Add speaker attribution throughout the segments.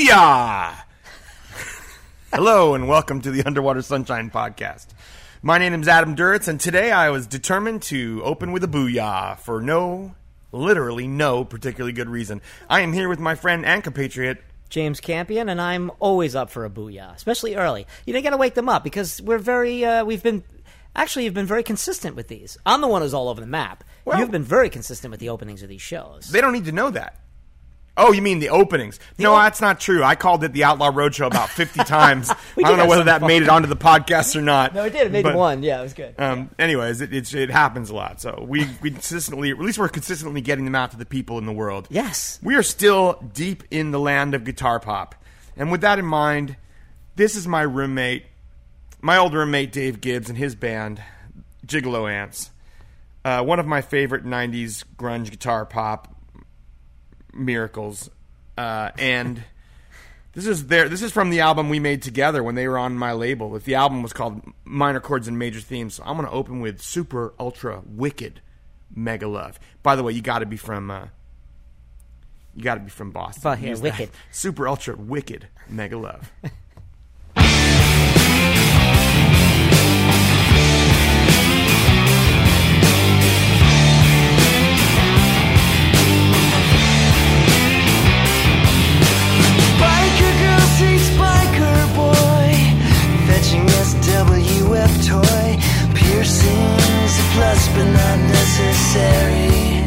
Speaker 1: Booyah! Hello and welcome to the Underwater Sunshine Podcast. My name is Adam Duritz, and today I was determined to open with a booyah for no, literally no particularly good reason. I am here with my friend and compatriot.
Speaker 2: James Campion, and I'm always up for a booyah, especially early. You know, you got to wake them up because we're very, uh, we've been, actually, you've been very consistent with these. I'm the one who's all over the map.
Speaker 1: Well-
Speaker 2: You've been very consistent with the openings of these shows.
Speaker 1: They don't need to know that. Oh, you mean the openings? no,
Speaker 2: op-
Speaker 1: that's not true. I called it the Outlaw Roadshow about 50 times. I don't know whether that
Speaker 2: fun.
Speaker 1: made it onto the podcast or not.
Speaker 2: no, it did. It made
Speaker 1: But-
Speaker 2: one. Yeah, it was good.
Speaker 1: Um, anyways, it, it, it happens a lot. So we, we consistently, at least we're consistently getting them out to the people in the world.
Speaker 2: yes.
Speaker 1: We are still deep in the land of guitar pop. And with that in mind, this is my roommate, my old roommate Dave Gibbs and his band, Gigolo Aunts. Uh, one of my favorite 90s grunge guitar pop miracles. Uh, and this is their this is from the album we made together when they were on my label. If the album was called Minor Chords and Major Themes, so I'm going to open with Super Ultra Wicked Mega Love. By the way, you got to be from uh, you got to be from Boston.
Speaker 2: But,
Speaker 1: that.
Speaker 2: Wicked.
Speaker 1: Super Ultra Wicked Mega Love.
Speaker 3: There seems a plus, but not necessary.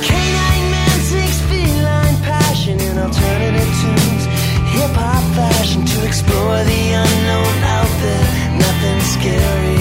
Speaker 3: Canine man, six feline passion in alternative tunes. Hip hop fashion to explore the unknown out there. Nothing scary.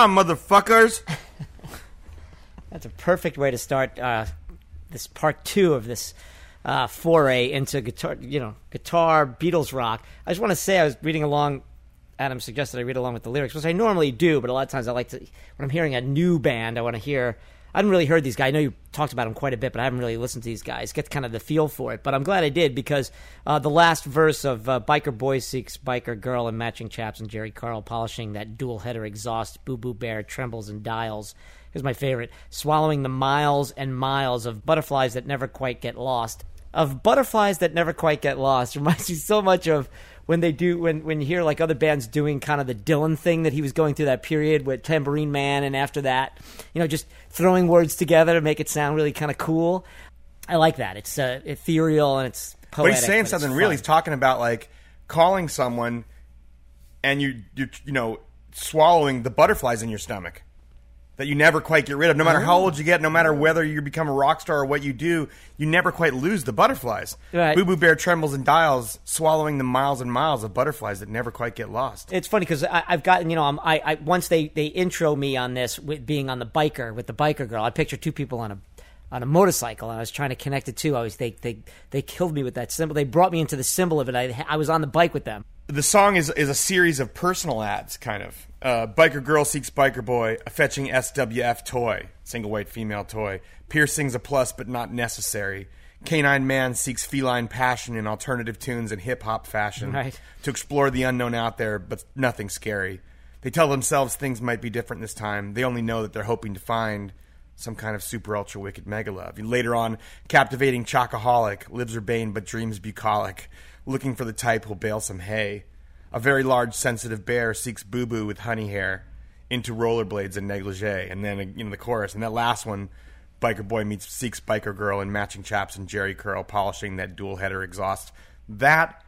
Speaker 1: Booyah, motherfuckers!
Speaker 2: That's a perfect way to start uh, this part two of this uh, foray into guitar, you know, guitar Beatles rock. I just want to say I was reading along. Adam suggested I read along with the lyrics, which I normally do, but a lot of times I like to when I'm hearing a new band, I want to hear. I haven't really heard these guys. I know you talked about them quite a bit, but I haven't really listened to these guys. Get kind of the feel for it. But I'm glad I did because uh, the last verse of uh, "Biker Boy Seeks Biker Girl" and matching chaps and Jheri curl polishing that dual header exhaust, Boo Boo Bear trembles and dials. Here's my favorite: swallowing the miles and miles of butterflies that never quite get lost. Of butterflies that never quite get lost reminds me so much of when they do when when you hear like other bands doing kind of the Dylan thing that he was going through that period with Tambourine Man, and after that, you know, just throwing words together to make it sound really kind of cool. I like that. It's uh, ethereal and it's poetic.
Speaker 1: But he's saying
Speaker 2: it's
Speaker 1: something real. He's talking about like calling someone, and you you you know swallowing the butterflies in your stomach that you never quite get rid of. No matter how old you get, no matter whether you become a rock star or what you do, you never quite lose the butterflies.
Speaker 2: Right.
Speaker 1: Boo Boo Bear trembles and dials, swallowing the miles and miles of butterflies that never quite get lost.
Speaker 2: It's funny because I've gotten you know I'm, I, I once they they intro me on this with being on the biker with the biker girl. I picture two people on a on a motorcycle. and I was trying to connect it to. I was they they they killed me with that symbol. They brought me into the symbol of it. I I was on the bike with them.
Speaker 1: the song is is a series of personal ads, kind of. Uh, biker girl seeks biker boy, a fetching SWF toy, single white female toy. Piercings a plus but not necessary. Canine man seeks feline passion in alternative tunes and hip hop fashion
Speaker 2: Right.
Speaker 1: to explore the unknown out there, but nothing scary. They tell themselves things might be different this time. They only know that they're hoping to find some kind of super ultra wicked mega love. Later on, captivating chocoholic, lives urbane but dreams bucolic, looking for the type who'll bale some hay. A very large sensitive bear seeks boo boo with honey hair into rollerblades and negligee, and then you know the chorus, and that last one, biker boy meets seeks biker girl in matching chaps and Jheri curl polishing that dual header exhaust. That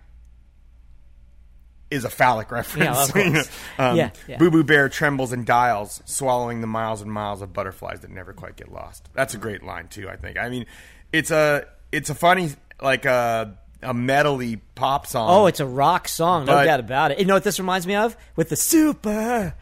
Speaker 1: is a phallic reference.
Speaker 2: Yeah, of course.
Speaker 1: um,
Speaker 2: Yeah, yeah.
Speaker 1: Boo Boo Bear trembles and dials, swallowing the miles and miles of butterflies that never quite get lost. That's a great line too. I think. I mean, it's a it's a funny like a a metally pop song.
Speaker 2: Oh, it's a rock song, no doubt about it. You know what this reminds me of? With the super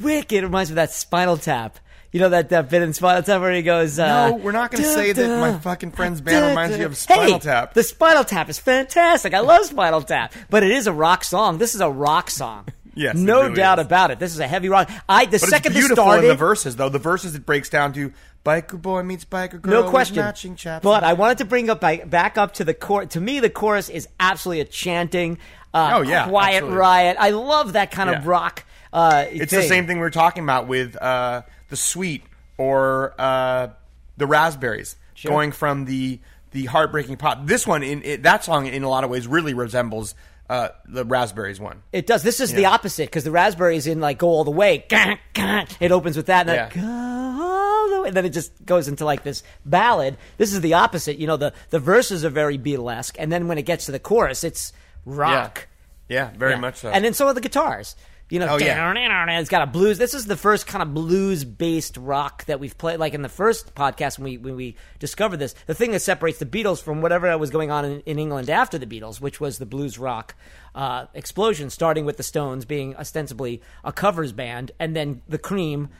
Speaker 2: wicked, it reminds me of that Spinal Tap. You know that, that bit in Spinal Tap where he goes, uh,
Speaker 1: No, we're not gonna say that my fucking friend's band reminds you of Spinal
Speaker 2: hey,
Speaker 1: Tap."
Speaker 2: The Spinal Tap is fantastic. I love Spinal Tap, but it is a rock song. This is a rock song.
Speaker 1: Yes,
Speaker 2: no
Speaker 1: really
Speaker 2: doubt
Speaker 1: is.
Speaker 2: about it. This is a heavy rock. I the
Speaker 1: but
Speaker 2: second
Speaker 1: it's
Speaker 2: this started,
Speaker 1: in the verses though. The verses it breaks down to biker boy meets biker girl.
Speaker 2: no question.
Speaker 1: matching chaps.
Speaker 2: But I wanted to bring up back up to the chorus. To me, the chorus is absolutely a chanting, uh,
Speaker 1: Oh, yeah,
Speaker 2: quiet
Speaker 1: absolutely.
Speaker 2: riot. I love that kind of rock. Uh,
Speaker 1: It's the same thing we were talking about with uh, the sweet or uh, the raspberries, going from the the heartbreaking pop. This one, in it, that song, in a lot of ways, really resembles uh, the raspberries one.
Speaker 2: It does. This is the opposite because the raspberries in like go all the way. It opens with that, and then
Speaker 1: Yeah.
Speaker 2: go the and then it just goes into like this ballad. This is the opposite. You know, the the verses are very Beatlesque, and then when it gets to the chorus, it's rock.
Speaker 1: Yeah, very
Speaker 2: Yeah.
Speaker 1: much so.
Speaker 2: And then so are the guitars. You know,
Speaker 1: Oh, yeah.
Speaker 2: it's got a blues. This is the first kind of blues based rock that we've played. Like in the first podcast when we when we discovered this, the thing that separates the Beatles from whatever was going on in, in England after the Beatles, which was the blues rock uh, explosion, starting with the Stones being ostensibly a covers band, and then the Cream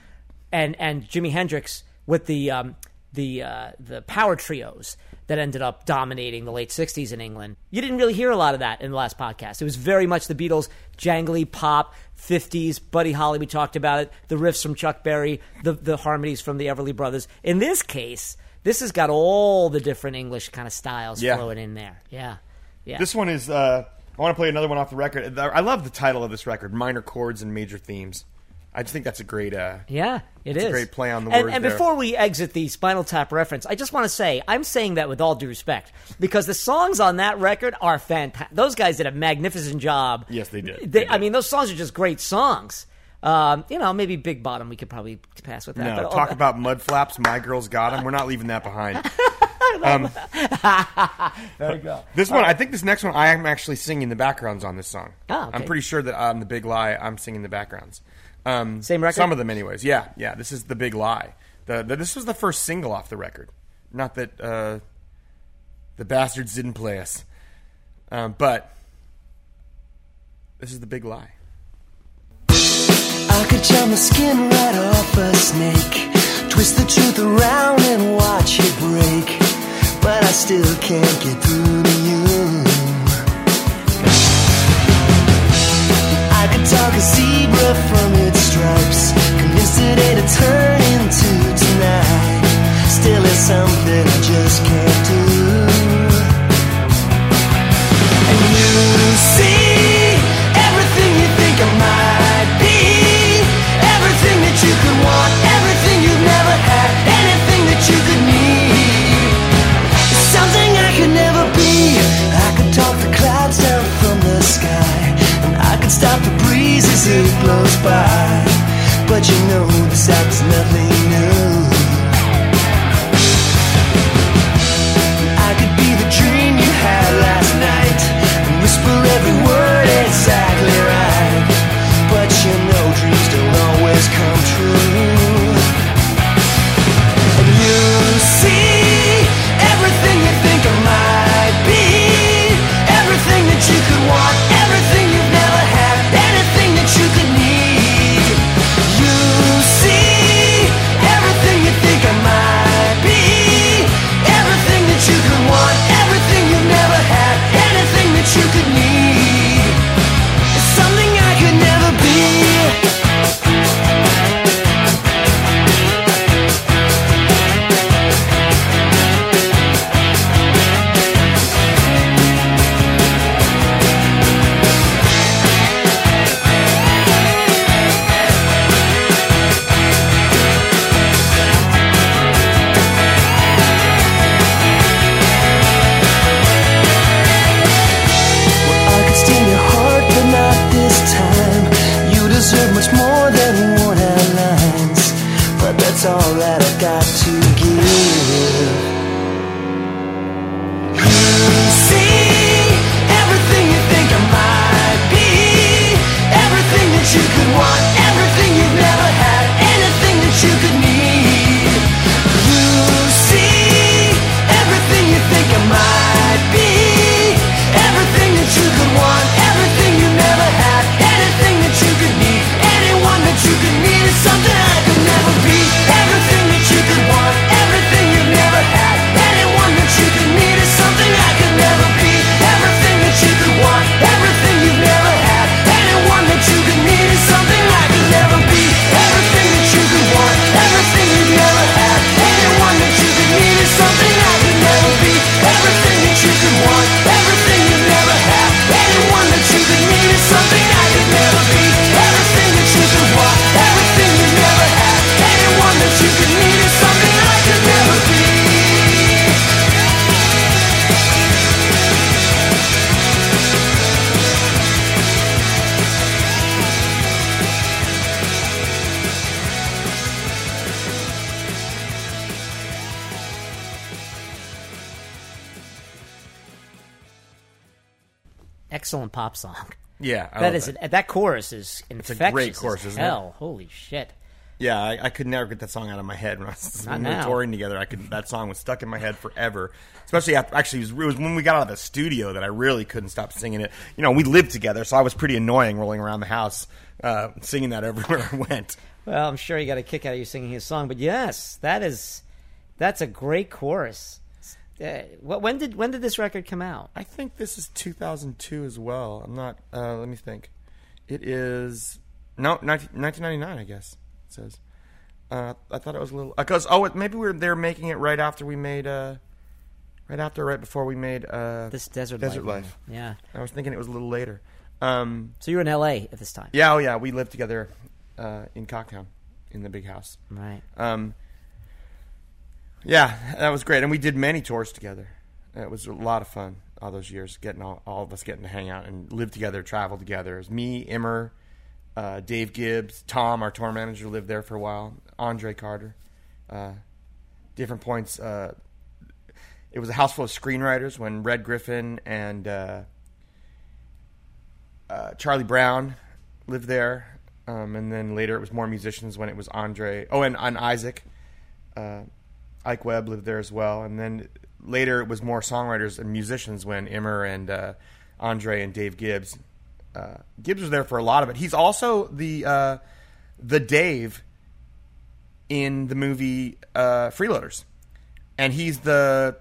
Speaker 2: and and Jimi Hendrix with the um, the uh, the power trios that ended up dominating the late '60s in England. You didn't really hear a lot of that in the last podcast. It was very much the Beatles, jangly pop, '50s. Buddy Holly, we talked about it. The riffs from Chuck Berry, the the harmonies from the Everly Brothers. In this case, this has got all the different English kind of styles
Speaker 1: Yeah.
Speaker 2: flowing in there. Yeah, yeah.
Speaker 1: This one is. Uh, I want to play another one off the record. I love the title of this record: "Minor Chords and Major Themes." I just think that's a great. Uh,
Speaker 2: Yeah, it is
Speaker 1: a great play on the
Speaker 2: and,
Speaker 1: words
Speaker 2: And
Speaker 1: there.
Speaker 2: before we exit the Spinal Tap reference, I just want to say I'm saying that with all due respect because the songs on that record are fantastic. Those guys did a magnificent job.
Speaker 1: Yes, they did.
Speaker 2: They,
Speaker 1: They
Speaker 2: I mean, those songs are just great songs. Um, you know, maybe Big Bottom we could probably pass with that.
Speaker 1: no,
Speaker 2: but
Speaker 1: talk about mud flaps. My girl's got them. We're not leaving that behind.
Speaker 2: There you go.
Speaker 1: This one, I think this next one, I am actually singing the backgrounds on this song.
Speaker 2: Oh, okay.
Speaker 1: I'm pretty sure that on the Big Lie, I'm singing the backgrounds. Um,
Speaker 2: Same record?
Speaker 1: Some of them, anyways. Yeah, yeah. This is the Big Lie. The, the this was the first single off the record. Not that uh, the bastards didn't play us, um, but this is the Big Lie.
Speaker 4: I could chop my skin right off a snake, twist the truth around and watch it break. But I still can't get through to you. I could talk a zebra from its stripes, it ain't a turn into tonight. Still, it's something I just can't do. And you see everything you think I might be, everything that you could want, everything you've never had, anything that you could need. Something I could never be. I could talk the clouds down from the sky, and I could stop the breeze as it blows by. But you know this act's nothing new.
Speaker 2: Pop song.
Speaker 1: Yeah, I
Speaker 2: That is
Speaker 1: it.
Speaker 2: an, that chorus is
Speaker 1: a
Speaker 2: infectious.
Speaker 1: great
Speaker 2: as
Speaker 1: chorus, isn't it?
Speaker 2: hell. Holy shit!
Speaker 1: Yeah, I, I could never get that song out of my head when I was
Speaker 2: Not
Speaker 1: we were touring together. I could that song was stuck in my head forever. Especially after actually it was, it was when we got out of the studio that I really couldn't stop singing it. You know, we lived together, so I was pretty annoying rolling around the house uh, singing that everywhere I went.
Speaker 2: Well, I'm sure you got a kick out of you singing his song, but yes, that is that's a great chorus. Uh, what, when did when did this record come out?
Speaker 1: I think this is 2002 as well. I'm not. Uh, let me think. It is no 19, 1999. I guess it says. Uh, I thought it was a little because oh it, maybe we were they were making it right after we made uh, right after right before we made uh,
Speaker 2: This desert,
Speaker 1: Desert
Speaker 2: life.
Speaker 1: Life.
Speaker 2: Yeah.
Speaker 1: I was thinking it was a little later. Um,
Speaker 2: So you were in L.A. at this time,
Speaker 1: yeah, oh yeah, we lived together uh, in Cocktown in the big house.
Speaker 2: right?
Speaker 1: Um, yeah, that was great, and we did many tours together. It was a lot of fun all those years, getting all, all of us getting to hang out and live together, travel together. It was me, Immer, uh, Dave Gibbs, Tom, our tour manager, lived there for a while. Andre Carter, uh, different points. Uh, it was a house full of screenwriters when Red Griffin and uh, uh, Charlie Brown lived there, um, and then later it was more musicians when it was Andre. Oh, and, and Isaac, uh, Ike Webb lived there as well, and then later it was more songwriters and musicians when Immer and uh, Andre and Dave Gibbs. Uh, Gibbs was there for a lot of it. He's also the uh, the Dave in the movie uh, Freeloaders, and he's the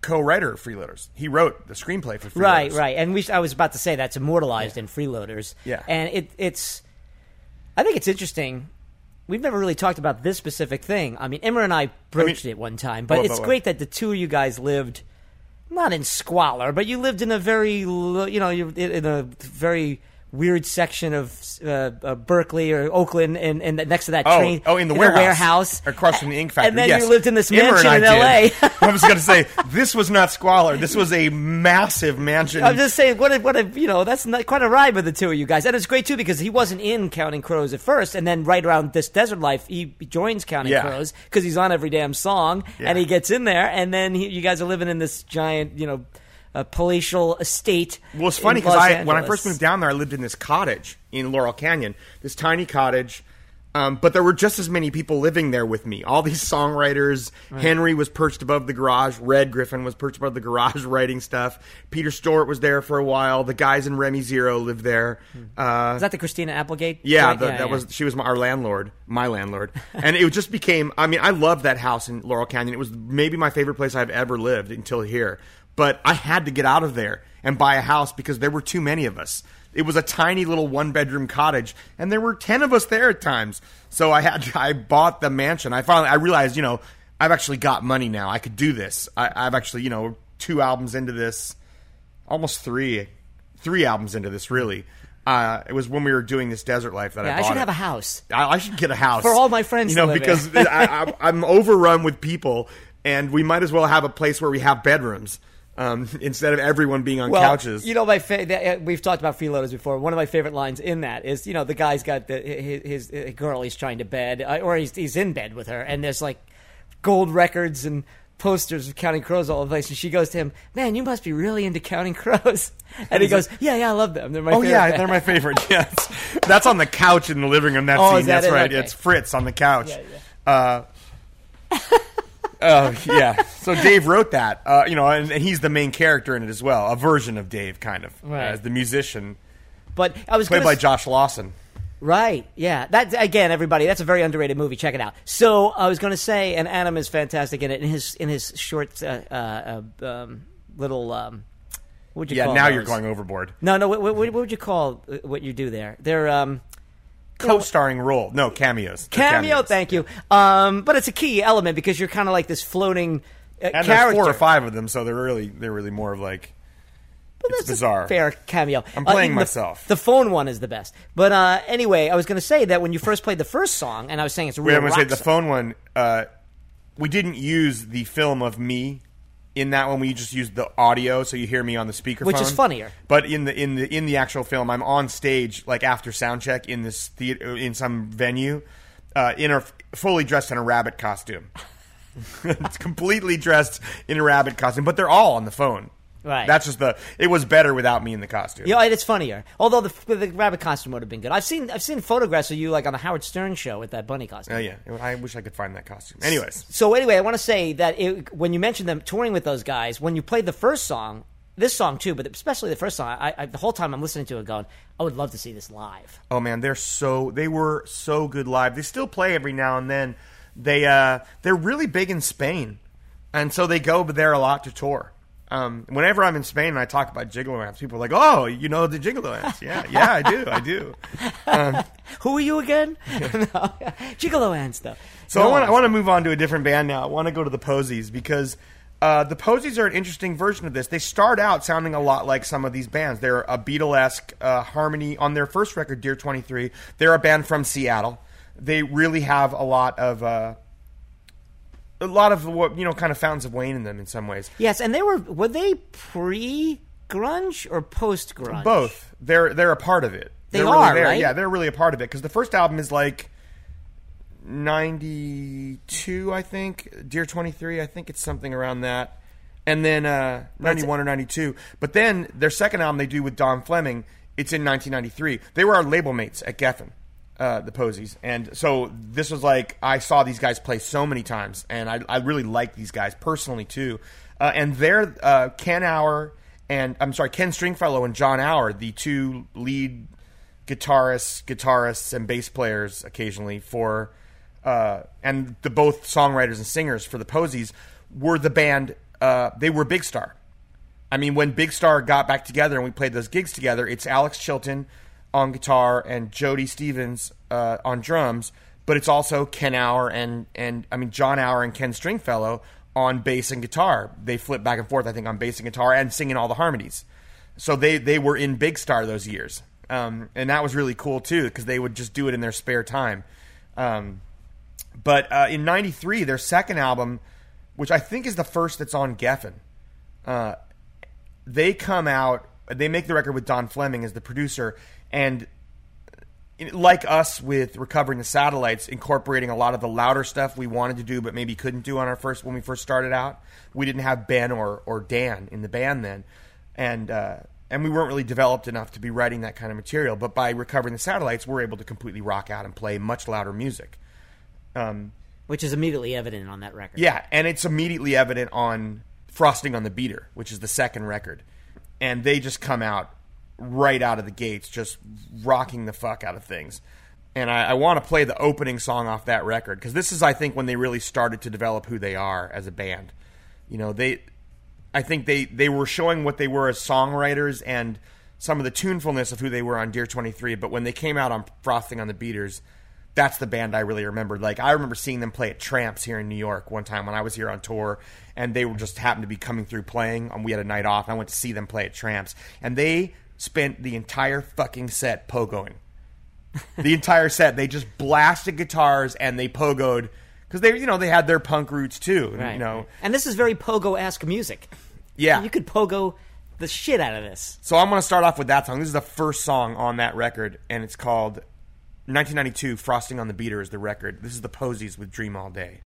Speaker 1: co-writer of Freeloaders. He wrote the screenplay for Freeloaders.
Speaker 2: Right, right. And we, I was about to say that's immortalized in Freeloaders.
Speaker 1: Yeah.
Speaker 2: And it, it's, I think it's interesting. We've never really talked about this specific thing. I mean, Emma and I broached it one time, oh, but
Speaker 1: What-
Speaker 2: it's
Speaker 1: what?
Speaker 2: great that the two of you guys lived, not in squalor, but you lived in a very, you know, in a very weird section of uh, uh, Berkeley or Oakland, and, and next to that
Speaker 1: Oh,
Speaker 2: train,
Speaker 1: oh, in the
Speaker 2: a
Speaker 1: warehouse,
Speaker 2: warehouse,
Speaker 1: across from the ink factory.
Speaker 2: And then
Speaker 1: yes.
Speaker 2: you lived in this
Speaker 1: Emmer
Speaker 2: mansion in
Speaker 1: I
Speaker 2: L.A.
Speaker 1: I was going to say this was not squalor. This was a massive mansion.
Speaker 2: I'm just saying, what a, what a, you know, that's not quite a ride with the two of you guys. And it's great, too, because he wasn't in Counting Crows at first, and then right around this Desert Life, he joins Counting
Speaker 1: Yeah.
Speaker 2: Crows because he's on every damn song,
Speaker 1: Yeah.
Speaker 2: and he gets in there, and then he, you guys are living in this giant, you know, uh, palatial estate.
Speaker 1: Well, it's funny because I when I first moved down there, I lived in this cottage in Laurel Canyon, this tiny cottage. Um, but there were just as many people living there with me. All these songwriters. Henry was perched above the garage. Red Griffin was perched above the garage writing stuff. Peter Stuart was there for a while. The guys in Remy Zero lived there. Uh,
Speaker 2: Is that the Christina Applegate?
Speaker 1: yeah, the, that was she was my, our landlord, my landlord, and it just became. I mean, I loved that house in Laurel Canyon. It was maybe my favorite place I've ever lived until here. But I had to get out of there and buy a house because there were too many of us. It was a tiny little one bedroom cottage, and there were ten of us there at times. So I had I bought the mansion. I finally I realized, you know, I've actually got money now. I could do this. I, I've actually, you know, two albums into this almost three, three albums into this. Really, uh, it was when we were doing this desert life that
Speaker 2: Yeah,
Speaker 1: I
Speaker 2: I should
Speaker 1: it.
Speaker 2: have a house.
Speaker 1: I, I should get a house
Speaker 2: For all my friends
Speaker 1: You know,
Speaker 2: to live
Speaker 1: because. I, I, I'm overrun with people, and we might as well have a place where we have bedrooms um, instead of everyone being on
Speaker 2: Well,
Speaker 1: couches.
Speaker 2: you know, my fa- that, uh, we've talked about freeloaders before. One of my favorite lines in that is, you know, the guy's got the, his, his uh, girl he's trying to bed, uh, or he's, he's in bed with her, and there's like gold records and posters of Counting Crows all over the place, and she goes to him, "Man, you must be really into Counting Crows," and he goes, "Yeah, yeah, I love them. They're my
Speaker 1: Oh
Speaker 2: favorite
Speaker 1: yeah, they're my favorite. Yes, that's on the couch in the living room. That
Speaker 2: Oh,
Speaker 1: scene.
Speaker 2: that
Speaker 1: that's
Speaker 2: it?
Speaker 1: right.
Speaker 2: Okay.
Speaker 1: It's Fritz on the couch.
Speaker 2: Yeah,
Speaker 1: Uh, uh, yeah. So Dave wrote that. Uh, you know, and, and he's the main character in it as well. A version of Dave, kind of,
Speaker 2: Right.
Speaker 1: as the musician,
Speaker 2: But I was
Speaker 1: played by
Speaker 2: s-
Speaker 1: Josh Lawson.
Speaker 2: Right. Yeah. That again, everybody. That's a very underrated movie. Check it out. So I was going to say, and Adam is fantastic in it. In his in his short uh, uh, um, little. Um, what would you
Speaker 1: Yeah.
Speaker 2: call
Speaker 1: Now you're going overboard.
Speaker 2: No, no. What, what, what would you call uh, what you do there? They're um,
Speaker 1: Co-starring role. No cameos.
Speaker 2: Cameo.
Speaker 1: cameos.
Speaker 2: Thank you. Um, but it's a key element because you're kind of like this floating uh,
Speaker 1: And
Speaker 2: character.
Speaker 1: there's four or five of them, so they're really they're really more of like
Speaker 2: But
Speaker 1: it's bizarre.
Speaker 2: fair cameo.
Speaker 1: I'm
Speaker 2: Uh,
Speaker 1: playing
Speaker 2: the-
Speaker 1: myself.
Speaker 2: The, phone one is the best. But uh, anyway, I was going to say that when you first played the first song, and I was saying it's a
Speaker 1: Wait,
Speaker 2: real
Speaker 1: I'm going to say the phone one. Uh, we didn't use the film of me in that one. We just use the audio, so you hear me on the speakerphone,
Speaker 2: Which is funnier.
Speaker 1: But in the in the in the actual film, I'm on stage like after sound check in this theater in some venue, uh, in a fully dressed in a rabbit costume. it's completely dressed in a rabbit costume, but they're all on the phone.
Speaker 2: Right.
Speaker 1: That's just the. It was better without me in the costume.
Speaker 2: Yeah, it's funnier. Although the, the rabbit costume would have been good. I've seen I've seen photographs of you like on the Howard Stern show with that bunny costume.
Speaker 1: Oh yeah. I wish I could find that costume. Anyways.
Speaker 2: So anyway, I want to say that it, when you mentioned them touring with those guys, when you played the first song, this song too, but especially the first song, I, I, the whole time I'm listening to it, going, I would love to see this live.
Speaker 1: Oh man, they're so they were so good live. They still play every now and then. They uh they're really big in Spain, and so they go there a lot to tour. Um, whenever I'm in Spain and I talk about Gigolo Aunts, people are like, "Oh, you know the Gigolo Aunts? Yeah, yeah, I do, I do."
Speaker 2: Who are you again? no. Gigolo and stuff.
Speaker 1: So
Speaker 2: No,
Speaker 1: I want I want to move on to a different band now. I want to go to the Posies because uh, the Posies are an interesting version of this. They start out sounding a lot like some of these bands. They're a Beatlesque uh, harmony on their first record, Dear Twenty Three. They're a band from Seattle. They really have a lot of uh, a lot of what you know, kind of Fountains of Wayne in them in some ways.
Speaker 2: Yes, and they were were they pre grunge or post grunge?
Speaker 1: Both. They're they're a part of it.
Speaker 2: They
Speaker 1: They're
Speaker 2: are,
Speaker 1: really
Speaker 2: right?
Speaker 1: Yeah, they're really a part of it because the first album is like ninety two, I think. Dear twenty three, I think it's something around that. And then uh, ninety one or ninety two. But then their second album they do with Don Fleming, it's in nineteen ninety three. They were our label mates at Geffen. Uh, the Posies, and so this was like I saw these guys play so many times, and I, I really like these guys personally too. Uh, and they're uh, Ken Auer and I'm sorry, Ken Stringfellow and Jon Auer, the two lead guitarists, guitarists, and bass players occasionally for, uh, and the both songwriters and singers for the Posies were the band. Uh, they were Big Star. I mean, when Big Star got back together and we played those gigs together, it's Alex Chilton on guitar and Jody Stephens uh, on drums, but it's also Ken Auer and and I mean Jon Auer and Ken Stringfellow on bass and guitar. They flip back and forth, I think, on bass and guitar and singing all the harmonies. So they they were in Big Star those years, um, and that was really cool too because they would just do it in their spare time. Um, but uh, in '93, their second album, which I think is the first that's on Geffen, uh, they come out. They make the record with Don Fleming as the producer, and like us with recovering the satellites, incorporating a lot of the louder stuff we wanted to do, but maybe couldn't do on our first when we first started out. We didn't have Ben or or Dan in the band then, and uh, and we weren't really developed enough to be writing that kind of material. But by recovering the satellites, we're able to completely rock out and play much louder music. Um,
Speaker 2: which is immediately evident on that record.
Speaker 1: yeah, and it's immediately evident on Frosting on the Beater, which is the second record. And they just come out right out of the gates, just rocking the fuck out of things. And I, I want to play the opening song off that record because this is, I think, when they really started to develop who they are as a band. You know, they, I think they they were showing what they were as songwriters and some of the tunefulness of who they were on Dear Twenty Three. But when they came out on Frosting on the Beaters, that's the band I really remembered. Like I remember seeing them play at Tramps here in New York one time when I was here on tour, and they were just happened to be coming through playing. And we had a night off, and I went to see them play at Tramps, and they spent the entire fucking set pogoing. the entire set, they just blasted guitars and they pogoed because they, you know, they had their punk roots too.
Speaker 2: Right.
Speaker 1: You know,
Speaker 2: And this is very pogo-esque music.
Speaker 1: yeah.
Speaker 2: You could pogo the shit out of this.
Speaker 1: So I'm going to start off with that song. This is the first song on that record, and it's called 1992 Frosting on the Beater is the record. This is the Posies with Dream All Day.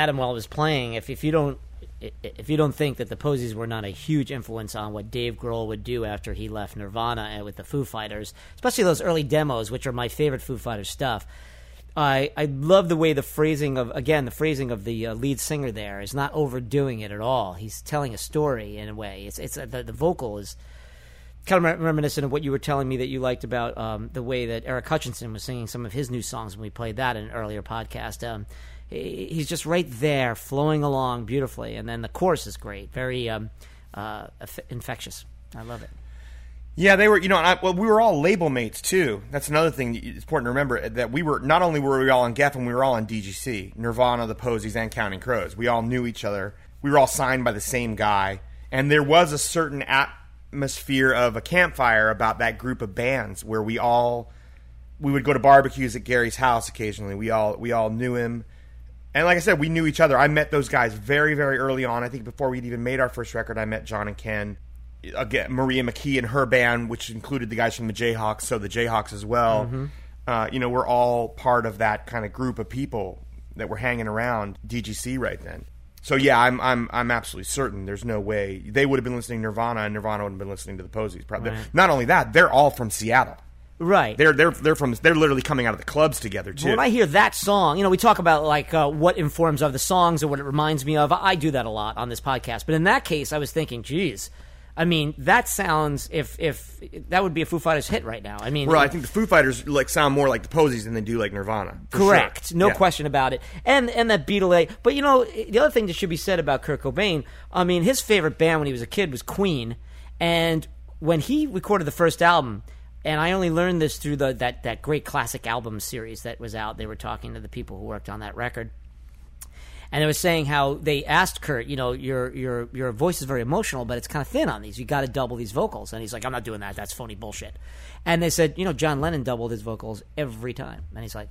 Speaker 2: Adam while I was playing, if, if you don't if you don't think that the Posies were not a huge influence on what Dave Grohl would do after he left Nirvana with the Foo Fighters, especially those early demos, which are my favorite Foo Fighters stuff. I I love the way the phrasing of again the phrasing of the uh, lead singer there is not overdoing it at all. He's telling a story in a way. It's it's uh, the, the vocal is kind of reminiscent of what you were telling me that you liked about um, the way that Eric Hutchinson was singing some of his new songs when we played that in an earlier podcast. Um, he's just right there, flowing along beautifully, and then the chorus is great, very um, uh, infectious. I love it.
Speaker 1: Yeah, they were. You know, I, well, we were all label mates too. That's another thing it's important to remember that we were not only were we all on Geffen, we were all on DGC, Nirvana, the Posies, and Counting Crows. We all knew each other. We were all signed by the same guy, and there was a certain atmosphere of a campfire about that group of bands where we all we would go to barbecues at Gary's house occasionally. We all we all knew him. And like I said, we knew each other. I met those guys very, very early on. I think before we'd even made our first record, I met Jon and Ken. Again, Maria McKee and her band, which included the guys from the Jayhawks, so the Jayhawks as well. Uh, you know, we're all part of that kind of group of people that were hanging around DGC right then. So yeah, I'm I'm I'm absolutely certain there's no way they would have been listening to Nirvana and Nirvana would have been listening to the Posies. Probably.
Speaker 2: Right.
Speaker 1: Not only that, they're all from Seattle.
Speaker 2: Right.
Speaker 1: They're they're they're from they're literally coming out of the clubs together too.
Speaker 2: When I hear that song, you know, we talk about like uh, what informs of the songs or what it reminds me of. I do that a lot on this podcast. But in that case, I was thinking, geez, I mean, that sounds if if that would be a Foo Fighters hit right now. I mean,
Speaker 1: Well, I think the Foo Fighters like sound more like the Posies than they do like Nirvana.
Speaker 2: Correct,
Speaker 1: sure.
Speaker 2: no
Speaker 1: Yeah.
Speaker 2: question about it. And and that Beatle, but you know the other thing that should be said about Kurt Cobain. I mean, his favorite band when he was a kid was Queen, and when he recorded the first album, and I only learned this through the that that great classic album series that was out. They were talking to the people who worked on that record. And they were saying how they asked Kurt, you know, your your your voice is very emotional, but it's kind of thin on these. You got to double these vocals. And he's like, I'm not doing that. That's phony bullshit. And they said, you know, John Lennon doubled his vocals every time. And he's like,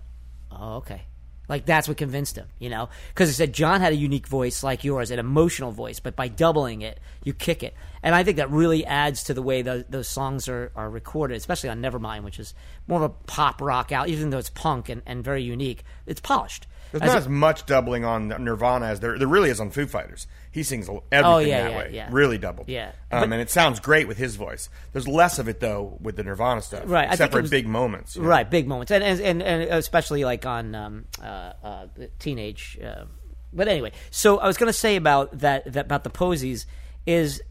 Speaker 2: oh, okay. Like that's what convinced him, you know, because he said John had a unique voice like yours, an emotional voice, but by doubling it, you kick it, and I think that really adds to the way those, those songs are, are recorded, especially on Nevermind, which is more of a pop rock out, even though it's punk and, and very unique. It's polished.
Speaker 1: There's
Speaker 2: As
Speaker 1: not
Speaker 2: a-
Speaker 1: as much doubling on Nirvana as there there really is on Foo Fighters. He sings everything
Speaker 2: Oh, yeah,
Speaker 1: that
Speaker 2: yeah,
Speaker 1: way,
Speaker 2: yeah.
Speaker 1: really doubled.
Speaker 2: Yeah.
Speaker 1: um,
Speaker 2: But-
Speaker 1: and it sounds great with his voice. There's less of it though with the Nirvana stuff,
Speaker 2: Right,
Speaker 1: Except for
Speaker 2: was-
Speaker 1: big moments, you know?
Speaker 2: Right, big moments, and and, and, and especially like on um, uh, uh, teenage. Uh, but anyway, so I was going to say about that, that about the Posies is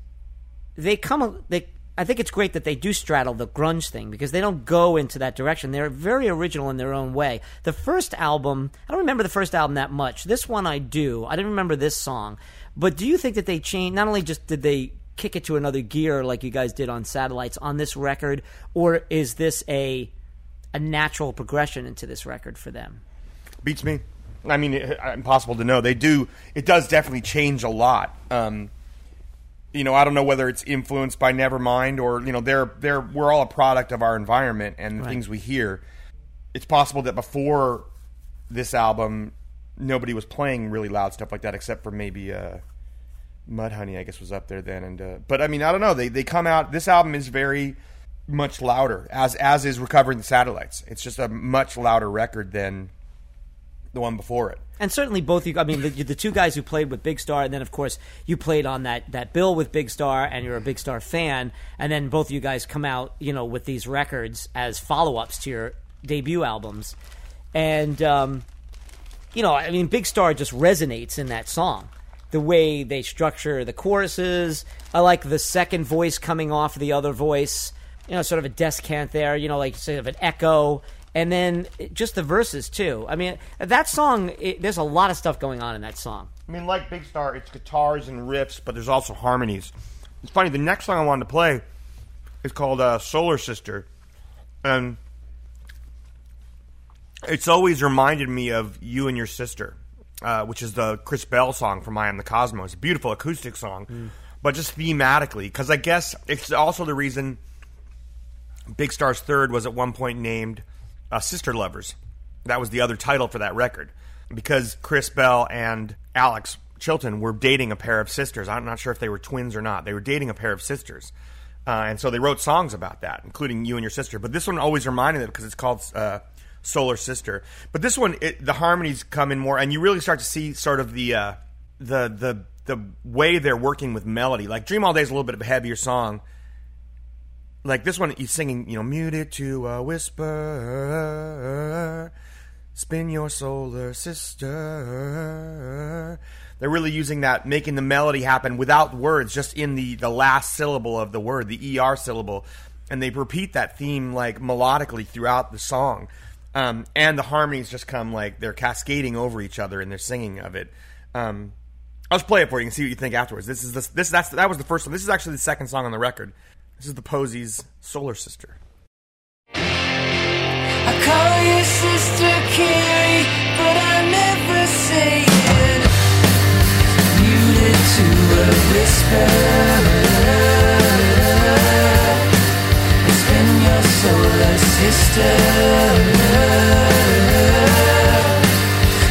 Speaker 2: they come they. I think it's great that they do straddle the grunge thing because they don't go into that direction. They're very original in their own way. The first album, I don't remember the first album that much. This one I do. I didn't remember this song. But do you think that they changed? Not only just did they kick it to another gear like you guys did on Satellites on this record, or is this a a natural progression into this record for them?
Speaker 1: beats me. I mean, it, impossible to know. They do. It does definitely change a lot. Um, you know, I don't know whether it's influenced by Nevermind or you know, they're they're we're all a product of our environment and the
Speaker 2: Right.
Speaker 1: things we hear. It's possible that before this album, nobody was playing really loud stuff like that, except for maybe uh, Mudhoney. I guess was up there then, and uh, but I mean, I don't know. They they come out. This album is very much louder, as as is Recovering the Satellites. It's just a much louder record than the one before it.
Speaker 2: And certainly both you. I mean, the, the two guys who played with Big Star, and then of course you played on that that bill with Big Star, and you're a Big Star fan. And then both of you guys come out, you know, with these records as follow ups to your debut albums. And um, you know, I mean, Big Star just resonates in that song. The way they structure the choruses, I like the second voice coming off the other voice. You know, sort of a descant there. You know, like sort of an echo and then just the verses too. I mean, that song. It, there's a lot of stuff going on in that song.
Speaker 1: I mean, like Big Star, it's guitars and riffs, but there's also harmonies. It's funny. The next song I wanted to play is called uh, "Solar Sister," and it's always reminded me of "You and Your Sister," uh, which is the Chris Bell song from "I Am the Cosmos." A beautiful acoustic song, but just thematically, because I guess it's also the reason Big Star's third was at one point named uh, Sister Lovers. That was the other title for that record. Because Chris Bell and Alex Chilton were dating a pair of sisters. I'm not sure if they were twins or not. They were dating a pair of sisters. Uh, and so they wrote songs about that, including You and Your Sister. But this one always reminded them because it's called uh, Solar Sister. But this one, it, the harmonies come in more, and you really start to see sort of the uh, the the the way they're working with melody. Like Dream All Day is a little bit of a heavier song. Like this one, he's singing, you know, muted to a whisper, spin your solar sister. They're really using that, making the melody happen without words, just in the the last syllable of the word, the er syllable, and they repeat that theme like melodically throughout the song. Um, and the harmonies just come like they're cascading over each other and they're singing of it. Um, I'll just play it for you and see what you think afterwards. This is the, this that's that was the first one. This is actually the second song on the record. This is the Posies' Solar Sister.
Speaker 3: I call Sister Carrie, but I never say it. Muted to a whisper. It's been your solar sister.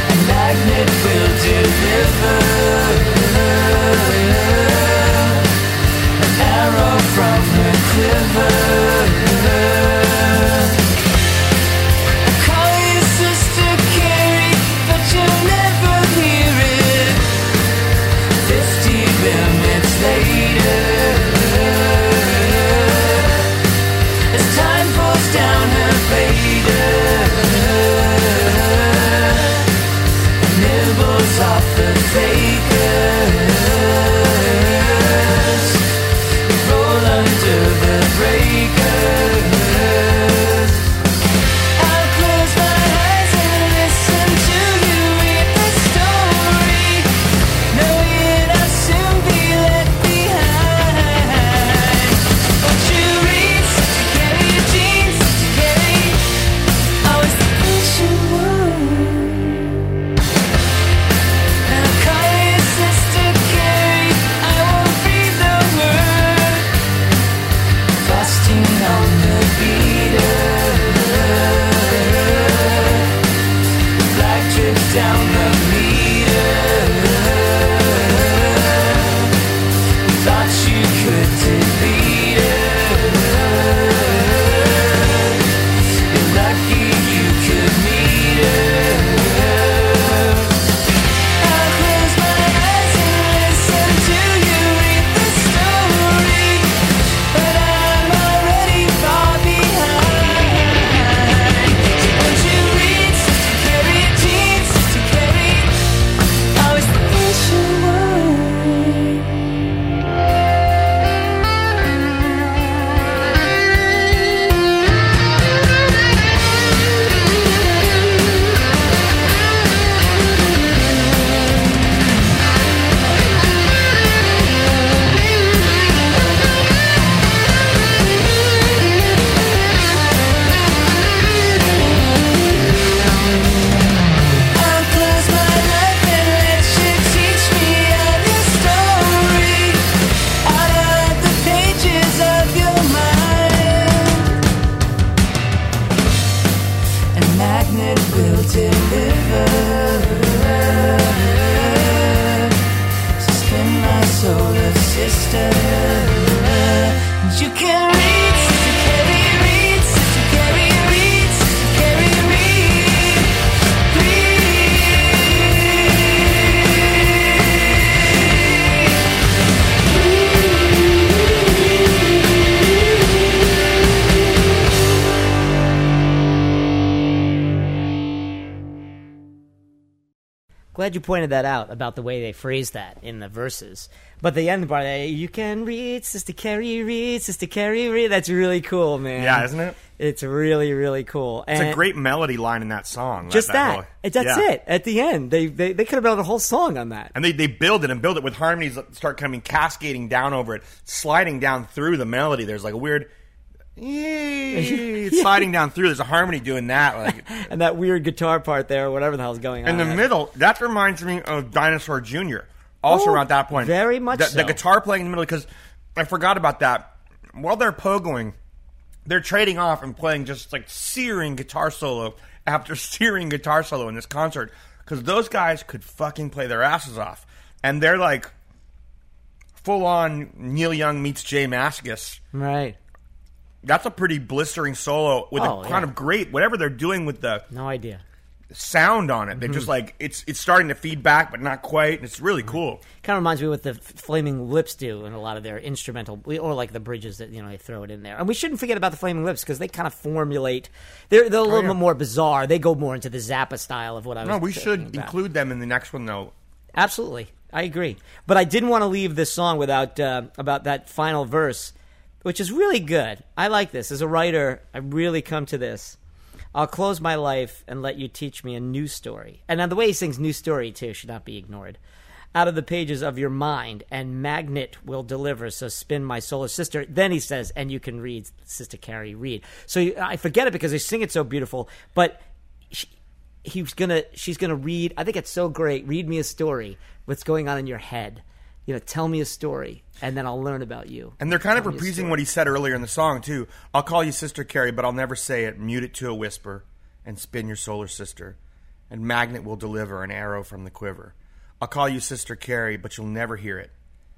Speaker 3: A magnet will deliver.
Speaker 2: Pointed that out about the way they phrase that in the verses. But the end part, eh, you can read, Sister Carrie, read, Sister Carrie, read. That's really cool, man.
Speaker 1: Yeah, isn't it?
Speaker 2: It's really, really cool.
Speaker 1: It's
Speaker 2: and
Speaker 1: a great melody line in that song.
Speaker 2: Just that.
Speaker 1: whole-
Speaker 2: It- That's
Speaker 1: yeah.
Speaker 2: it. At the end, they they, they could have built a whole song on that.
Speaker 1: And they, they build it and build it with harmonies that start coming cascading down over it, sliding down through the melody. There's like a weird sliding down through. There's a harmony doing that. Like
Speaker 2: And that weird guitar part there, whatever the hell's going on.
Speaker 1: in the middle, that reminds me of Dinosaur Jr. Also
Speaker 2: Oh,
Speaker 1: around that point,
Speaker 2: very much
Speaker 1: the,
Speaker 2: so.
Speaker 1: the guitar playing in the middle because I forgot about that. While they're pogoing, they're trading off and playing just like searing guitar solo after searing guitar solo in this concert because those guys could fucking play their asses off, and they're like full on Neil Young meets Jay Mascis
Speaker 2: Right.
Speaker 1: That's a pretty blistering solo with
Speaker 2: Oh,
Speaker 1: a kind
Speaker 2: yeah.
Speaker 1: of great whatever they're doing with the
Speaker 2: No idea.
Speaker 1: sound on it. They're
Speaker 2: Mm-hmm.
Speaker 1: just like it's it's starting to feed back, but not quite. And it's really cool.
Speaker 2: Kind of reminds me of what the Flaming Lips do in a lot of their instrumental, or like the bridges that you know they throw it in there. And we shouldn't forget about the Flaming Lips because they kind of formulate. They're they're a little
Speaker 1: Oh, yeah.
Speaker 2: bit more bizarre. They go more into the Zappa style of what I was.
Speaker 1: No, we should
Speaker 2: about.
Speaker 1: include them in the next one though.
Speaker 2: Absolutely, I agree. But I didn't want to leave this song without uh, about that final verse, which is really good. I like this as a writer. I really come to this. I'll close my life and let you teach me a new story. And now the way he sings "new story" too should not be ignored. Out of the pages of your mind, and magnet will deliver. So spin my solar sister. Then he says, and you can read, Sister Carrie, read. So I forget it because they sing it so beautiful, but she, he's gonna she's gonna read i think it's so great read me a story what's going on in your head you know tell me a story and then i'll learn about you
Speaker 1: And they're kind of reprising what he said earlier in the song too. I'll call you Sister Carrie, but I'll never say it. Mute it to a whisper, and spin your solar sister. And magnet will deliver an arrow from the quiver. I'll call you Sister Carrie, but you'll never hear it.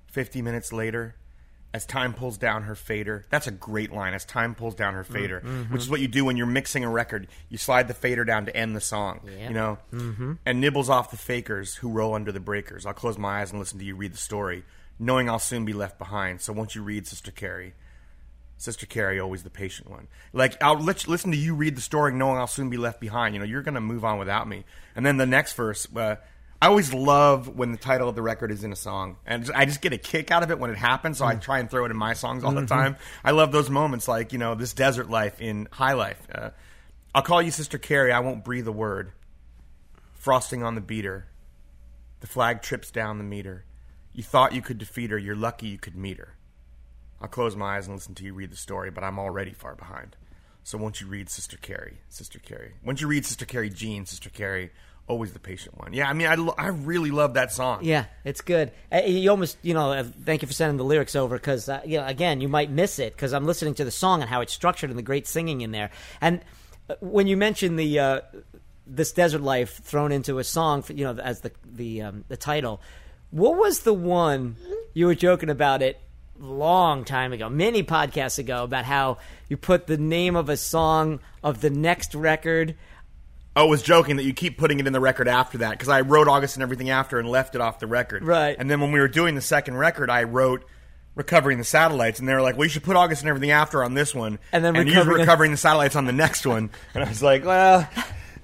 Speaker 1: Fifty minutes later, as time pulls down her fader. That's a great line. As time pulls down her fader, which is what you do when you're mixing a record. You slide the fader down to end the song.
Speaker 2: Yeah.
Speaker 1: You know, mm-hmm. and nibbles off the fakers who roll under the breakers. I'll close my eyes and listen to you read the story, knowing I'll soon be left behind. So won't you read, Sister Carrie? Sister Carrie, always the patient one. Like I'll let you, listen to you read the story, knowing I'll soon be left behind. You know, you're gonna move on without me. And then the next verse, uh, I always love when the title of the record is in a song, and I just get a kick out of it when it happens. So I try and throw it in my songs all the time. I love those moments, like you know, this desert life in High Life. Uh, I'll call you Sister Carrie. I won't breathe a word. Frosting on the beater. The flag trips down the meter. You thought you could defeat her. You're lucky you could meet her. I'll close my eyes and listen to you read the story, but I'm already far behind. So won't you read Sister Carrie, Sister Carrie? Won't you read Sister Carrie Jean, Sister Carrie, always the patient one? Yeah, I mean, I, I really love that song.
Speaker 2: yeah it's good Uh, you almost you know uh, thank you for sending the lyrics over because uh, you know again you might miss it because i'm listening to the song and how it's structured and the great singing in there and uh, when you mention the uh, this desert life thrown into a song for, you know as the the um, the title what was the one you were joking about it long time ago many podcasts ago about how you put the name of a song of the next record
Speaker 1: I was joking that you keep putting it in the record after that because I wrote August and everything after and left it off the record.
Speaker 2: Right.
Speaker 1: And then when we were doing the second record, I wrote recovering the satellites, and they were like, "Well, you should put August and everything after on this one,
Speaker 2: And then
Speaker 1: use
Speaker 2: Recovering-
Speaker 1: recovering the satellites on the next one." And I was like, "Well."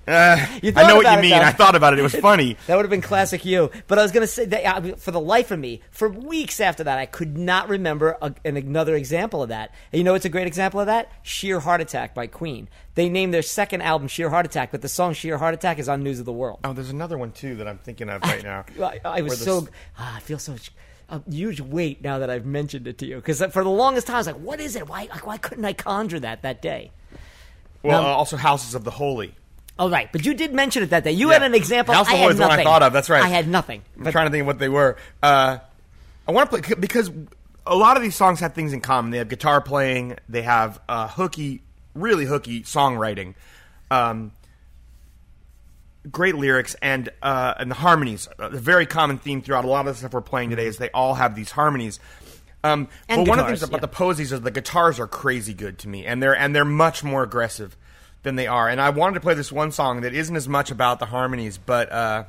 Speaker 1: Uh,
Speaker 2: You
Speaker 1: I know what you mean.
Speaker 2: though.
Speaker 1: I thought about it. It was funny.
Speaker 2: That would have been classic you. But I was going to say that uh, for the life of me, for weeks after that, I could not remember a, an, another example of that. And you know what's a great example of that? Sheer Heart Attack by Queen. They named their second album Sheer Heart Attack, but the song Sheer Heart Attack is on News of the World.
Speaker 1: Oh, there's another one too that I'm thinking of right now.
Speaker 2: I, I was so. ah, I feel so. A huge weight now that I've mentioned it to you because for the longest time I was like, "What is it? Why? Why couldn't I conjure that that day?"
Speaker 1: Well,
Speaker 2: Now-
Speaker 1: uh, also Houses of the Holy.
Speaker 2: Oh, right, but you did mention it that day. You
Speaker 1: Yeah.
Speaker 2: had an example.
Speaker 1: House of
Speaker 2: I
Speaker 1: Holy
Speaker 2: had
Speaker 1: is the one I
Speaker 2: nothing.
Speaker 1: thought of. That's right.
Speaker 2: I had nothing.
Speaker 1: I'm
Speaker 2: But
Speaker 1: trying to think of what they were. Uh, I want to play because a lot of these songs have things in common. They have guitar playing. They have uh, hooky, really hooky songwriting, um, great lyrics, and uh, and the harmonies. A very common theme throughout a lot of the stuff we're playing today is they all have these harmonies. Um,
Speaker 2: And
Speaker 1: but one of the
Speaker 2: guitars,
Speaker 1: things about
Speaker 2: yeah.
Speaker 1: the posies is the guitars are crazy good to me, and they're and they're much more aggressive than they are. And I wanted to play this one song that isn't as much about the harmonies, but uh,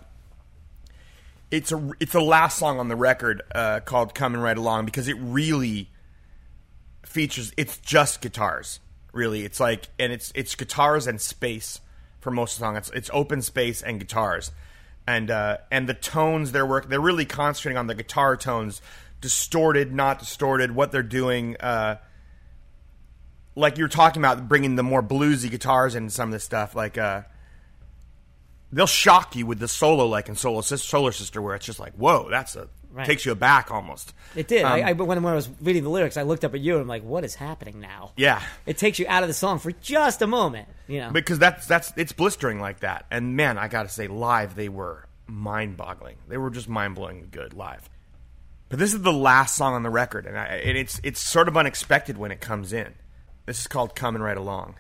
Speaker 1: it's a it's the last song on the record uh, called "Coming Right Along" because it really features. It's just guitars, really. It's like and it's it's guitars and space for most of the song. It's it's open space and guitars, and uh, and the tones they're work they're really concentrating on the guitar tones, distorted, not distorted. What they're doing. Uh, like you're talking about bringing the more bluesy guitars and some of this stuff, like uh, they'll shock you with the solo, like in Solo Solar Sister, where it's just like, whoa, that's a
Speaker 2: Right.
Speaker 1: takes you aback almost.
Speaker 2: It did.
Speaker 1: Um,
Speaker 2: I, I, but when, when I was reading the lyrics, I looked up at you and I'm like, "What is happening now?"
Speaker 1: Yeah,
Speaker 2: It takes you out of the song for just a moment. You know.
Speaker 1: because that's that's it's blistering like that. And man, I got to say, live they were mind-boggling. They were just mind-blowing good live. But this is the last song on the record, and, I, and it's it's sort of unexpected when it comes in. This is called "Coming Right Along."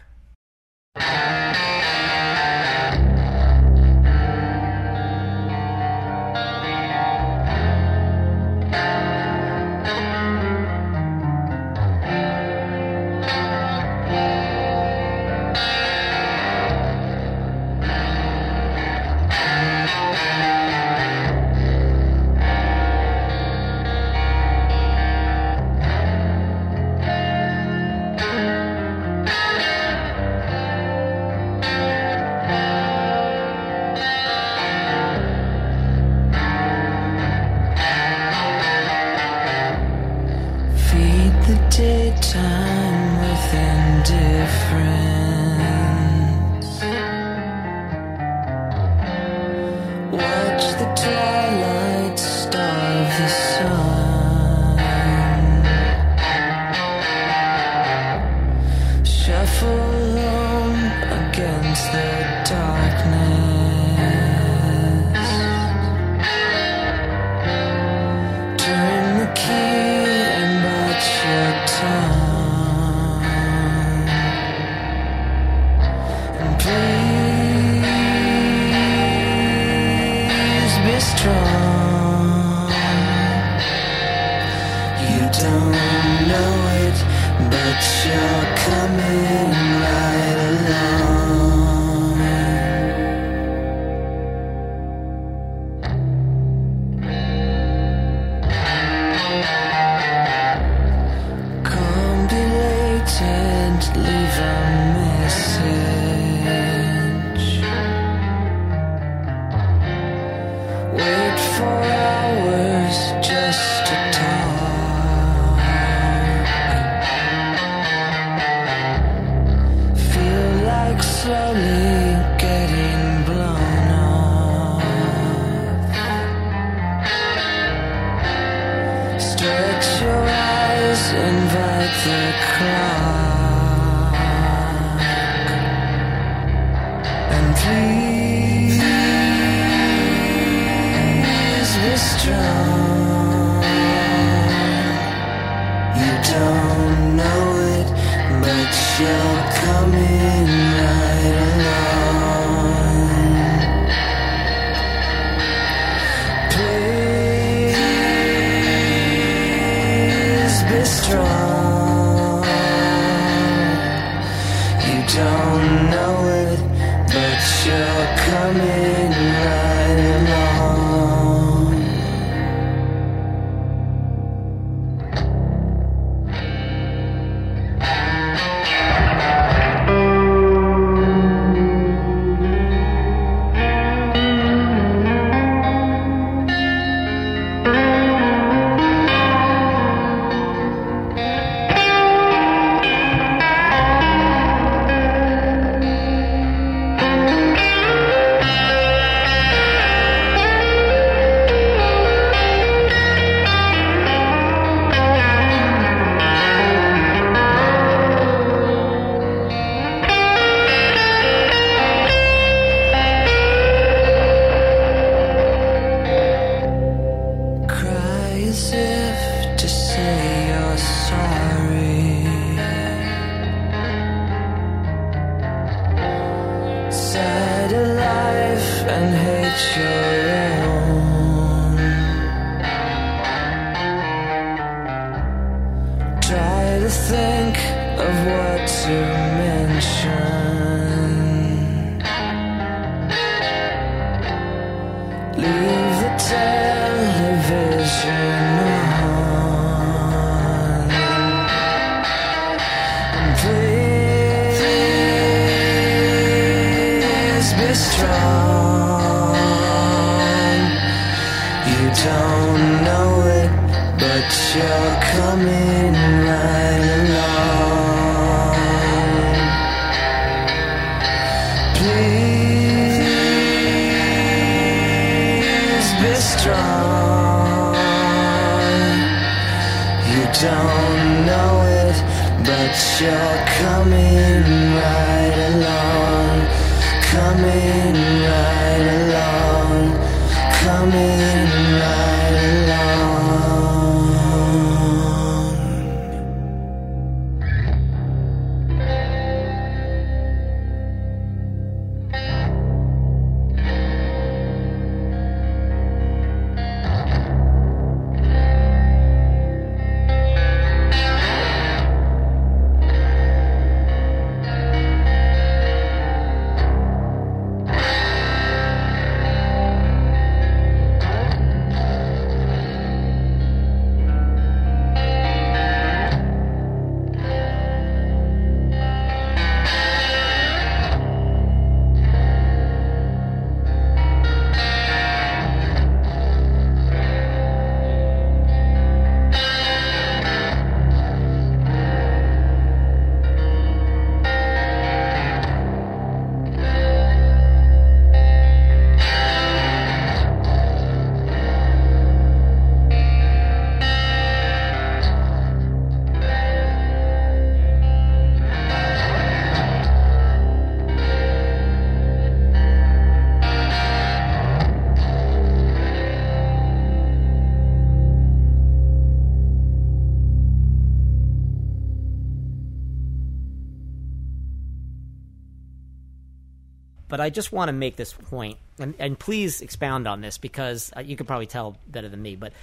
Speaker 2: I just want to make this point, and, and please expound on this because uh, you can probably tell better than me. But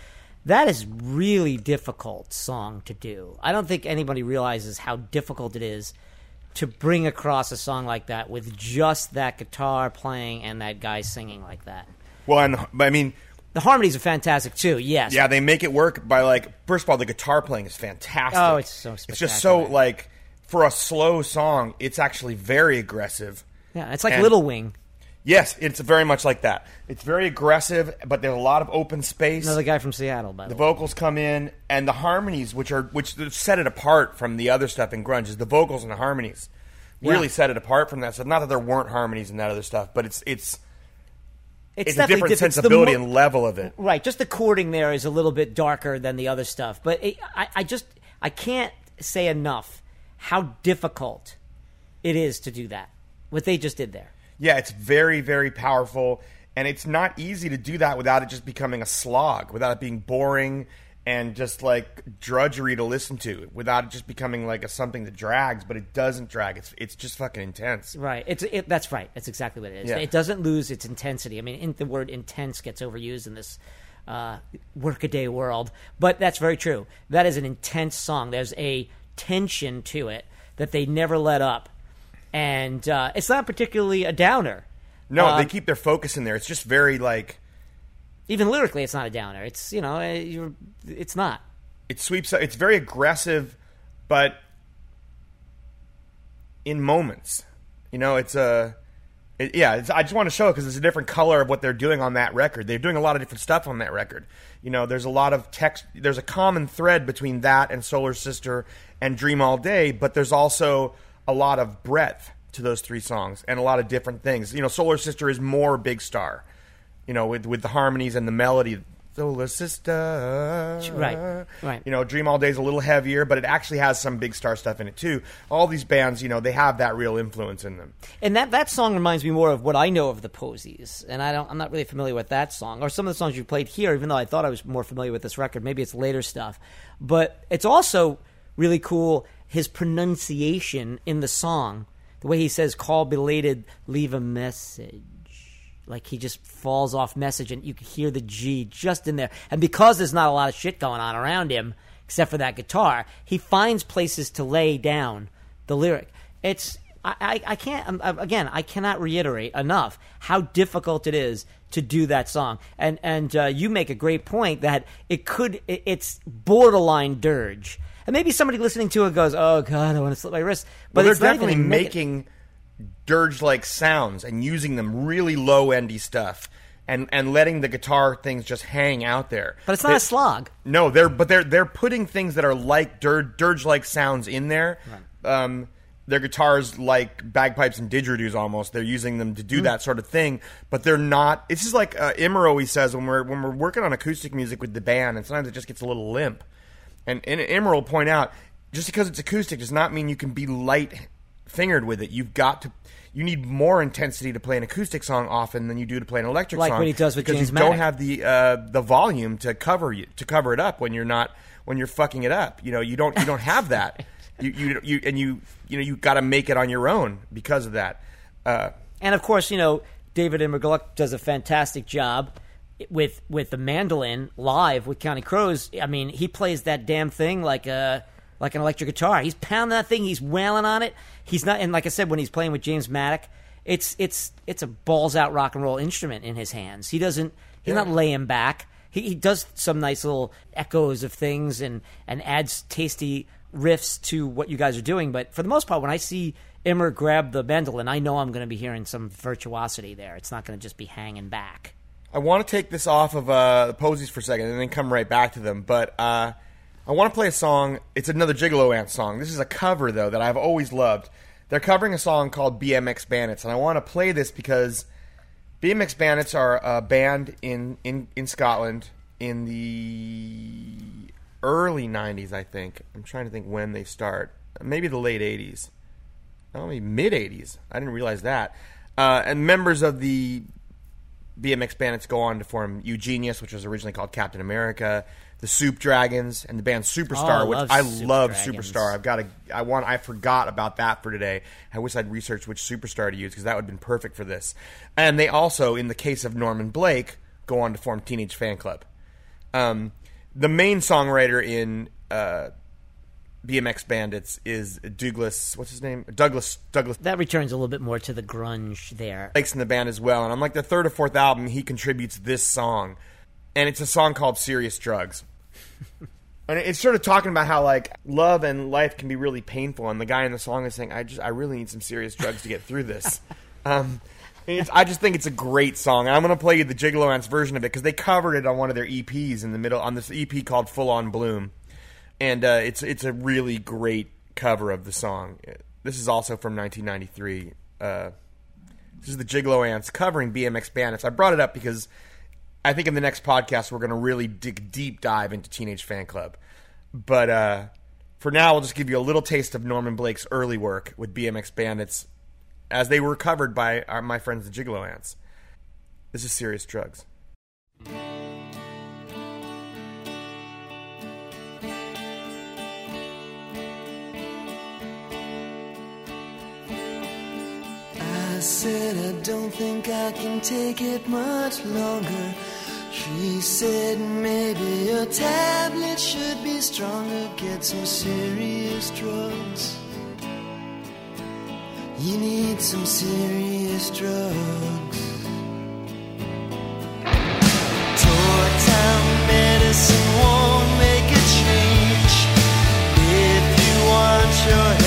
Speaker 2: that is really difficult song to do. I don't think anybody realizes how difficult it is to bring across a song like that with just that guitar playing and that guy singing like that.
Speaker 1: Well, and I mean,
Speaker 2: The harmonies are fantastic too. Yes.
Speaker 1: yeah, they make it work by like first of all, the guitar playing is fantastic.
Speaker 2: Oh, it's so
Speaker 1: It's just so like for a slow song, it's actually very aggressive.
Speaker 2: Yeah, it's like
Speaker 1: And-
Speaker 2: Little Wing.
Speaker 1: Yes, it's very much like that. It's very aggressive, but there's a lot of open space.
Speaker 2: Another guy from Seattle, by the, way.
Speaker 1: the
Speaker 2: way.
Speaker 1: vocals come in, and the harmonies, which are which set it apart from the other stuff in grunge, is the vocals and the harmonies really
Speaker 2: Yeah.
Speaker 1: set it apart from that. So not that there weren't harmonies in that other stuff, but it's it's it's, a
Speaker 2: definitely
Speaker 1: different
Speaker 2: diff-
Speaker 1: sensibility
Speaker 2: mo-
Speaker 1: and level of it.
Speaker 2: Right, just the chording there is a little bit darker than the other stuff, but it, I, I just I can't say enough how difficult it is to do that. What they just did there.
Speaker 1: Yeah, it's very, very powerful, and it's not easy to do that without it just becoming a slog, without it being boring and just like drudgery to listen to, without it just becoming like a something that drags, but it doesn't drag. It's it's just fucking intense.
Speaker 2: Right, it's it, that's right. That's exactly what it is.
Speaker 1: Yeah.
Speaker 2: It doesn't lose its intensity. I mean, in, the word intense gets overused in this uh, workaday world, but that's very true. That is an intense song. There's a tension to it that they never let up, and uh, it's not particularly a downer.
Speaker 1: No,
Speaker 2: Um,
Speaker 1: they keep their focus in there. It's just very like
Speaker 2: even lyrically it's not a downer it's you know eh, it's not
Speaker 1: it sweeps. It's very aggressive, but in moments, you know, it's a. It, yeah, it's, I just want to show it because it's a different color of what they're doing on that record. They're doing a lot of different stuff on that record. You know, there's a lot of text. There's a common thread between that and Solar Sister and Dream All Day, but there's also a lot of breadth to those three songs and a lot of different things. You know, Solar Sister is more Big Star. You know, with with the harmonies and the melody. Solar Sister,
Speaker 2: Right, right.
Speaker 1: You know, Dream All Day is a little heavier, but it actually has some Big Star stuff in it too. All these bands, you know, they have that real influence in them.
Speaker 2: and that that song reminds me more of what I know of the Posies and I don't I'm not really familiar with that song or some of the songs you played here even though I thought I was more familiar with this record maybe it's later stuff but it's also really cool his pronunciation in the song the way he says call belated leave a message like he just falls off message and you can hear the G just in there. And because there's not a lot of shit going on around him, except for that guitar, he finds places to lay down the lyric. It's I, I, I can't um, uh, again I cannot reiterate enough how difficult it is to do that song. And and uh, you make a great point that it could it, it's borderline dirge. And maybe somebody listening to it goes, "Oh God, I want to slip my wrist." But it's
Speaker 1: they're definitely making dirge like sounds and using them really low endy stuff and and letting the guitar things just hang out there.
Speaker 2: But it's not
Speaker 1: They-
Speaker 2: a slog.
Speaker 1: No, they're but they're they're putting things that are like dirge dirge like sounds in there. Um, their guitars like bagpipes and didgeridoos almost. They're using them to do
Speaker 2: Hmm.
Speaker 1: that sort of thing, but they're not. It's just like uh, Immer always says when we're when we're working on acoustic music with the band, and sometimes it just gets a little limp. And, and will point out just because it's acoustic does not mean you can be light fingered with it. You've got to. You need more intensity to play an acoustic song often than you do to play an electric
Speaker 2: Like
Speaker 1: song.
Speaker 2: what he does with
Speaker 1: because
Speaker 2: James
Speaker 1: you don't have the uh, the volume to cover you to cover it up when you're not when you're fucking it up. You know, you don't you don't have that. you you you and you you know you got to make it on your own because of that. Uh,
Speaker 2: And of course, you know, David Immergluck does a fantastic job with with the mandolin live with Counting Crows. I mean, he plays that damn thing like a like an electric guitar. He's pounding that thing. He's wailing on it. He's not. And like I said, when he's playing with James Maddock, it's it's it's a balls out rock and roll instrument in his hands. He doesn't. He's not laying back. He, he does some nice little echoes of things and and adds tasty riffs to what you guys are doing. But for the most part, when I see Immer grab the mandolin, I know I'm going to be hearing some virtuosity there. It's not going to just be hanging back.
Speaker 1: I want to take this off of uh, the posies for a second and then come right back to them. But uh, I want to play a song. It's another Gigolo Aunts song. This is a cover, though, that I've always loved. They're covering a song called BMX Bandits, and I want to play this because BMX Bandits are a band in, in, in Scotland in the early 90s, I think. I'm trying to think when they start. Maybe the late 80s. Oh, maybe mid 80s. I didn't realize that. Uh, and members of the BMX Bandits go on to form Eugenius, which was originally called Captain America. the Soup Dragons and the band
Speaker 2: Oh,
Speaker 1: Superstar,
Speaker 2: I
Speaker 1: which I
Speaker 2: Soup
Speaker 1: love
Speaker 2: Dragons.
Speaker 1: Superstar. I've got to. I want. I forgot about that for today. I wish I'd researched which Superstar to use because that would have been perfect for this. And they also, in the case of Norman Blake, go on to form Teenage Fanclub. Um, the main songwriter in uh, BMX Bandits is Douglas. What's his name? Douglas. Douglas
Speaker 2: That returns a little bit more to the grunge there.
Speaker 1: Blake's in the band as well. And on like the third or fourth album, he contributes this song, and it's a song called "Serious Drugs." and it's sort of talking about how like love and life can be really painful, and the guy in the song is saying, "I just, I really need some serious drugs to get through this." um, it's, I just think it's a great song. I'm going to play you the Gigolo Aunts version of it because they covered it on one of their EPs in the middle on this EP called "Full On Bloom," and uh, it's it's a really great cover of the song. This is also from 1993. Uh, this is the Gigolo Aunts covering BMX Bandits. I brought it up because I think in the next podcast we're going to really dig deep dive into Teenage Fanclub. But uh, for now, we'll just give you a little taste of Norman Blake's early work with BMX Bandits as they were covered by our, my friends the Gigolo Aunts. This is serious drugs.
Speaker 4: Said I don't think I can take it much longer. She said maybe a tablet should be stronger. Get some serious drugs. You need some serious drugs. Town medicine won't make a change. If you want your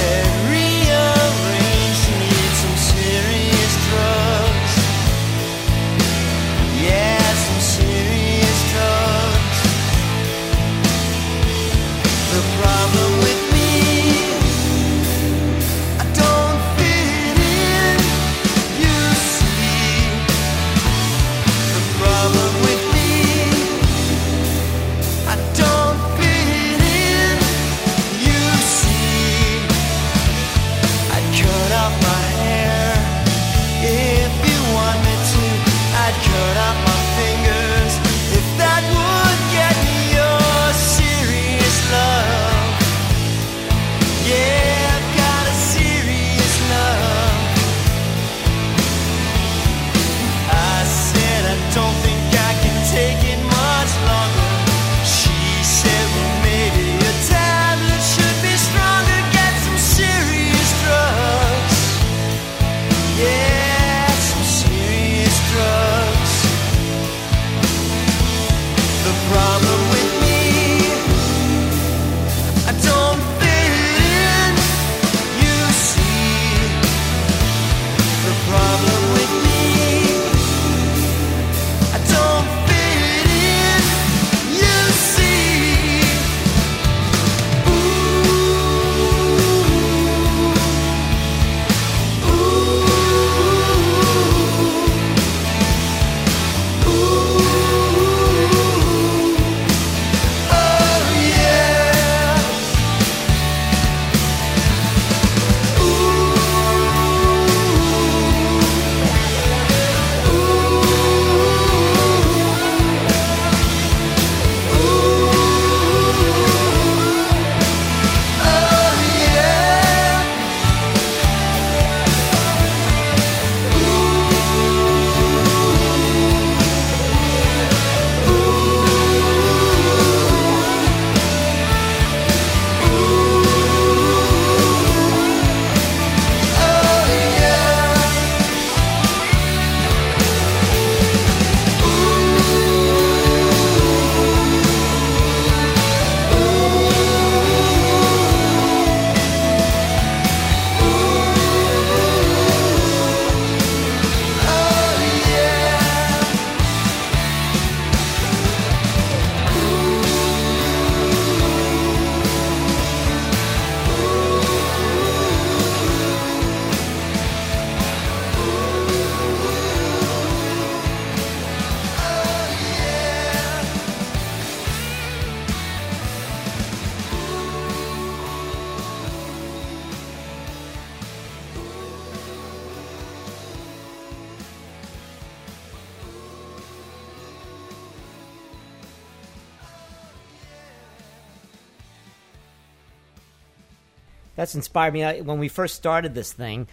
Speaker 2: that's inspired me. I, when we first started this thing,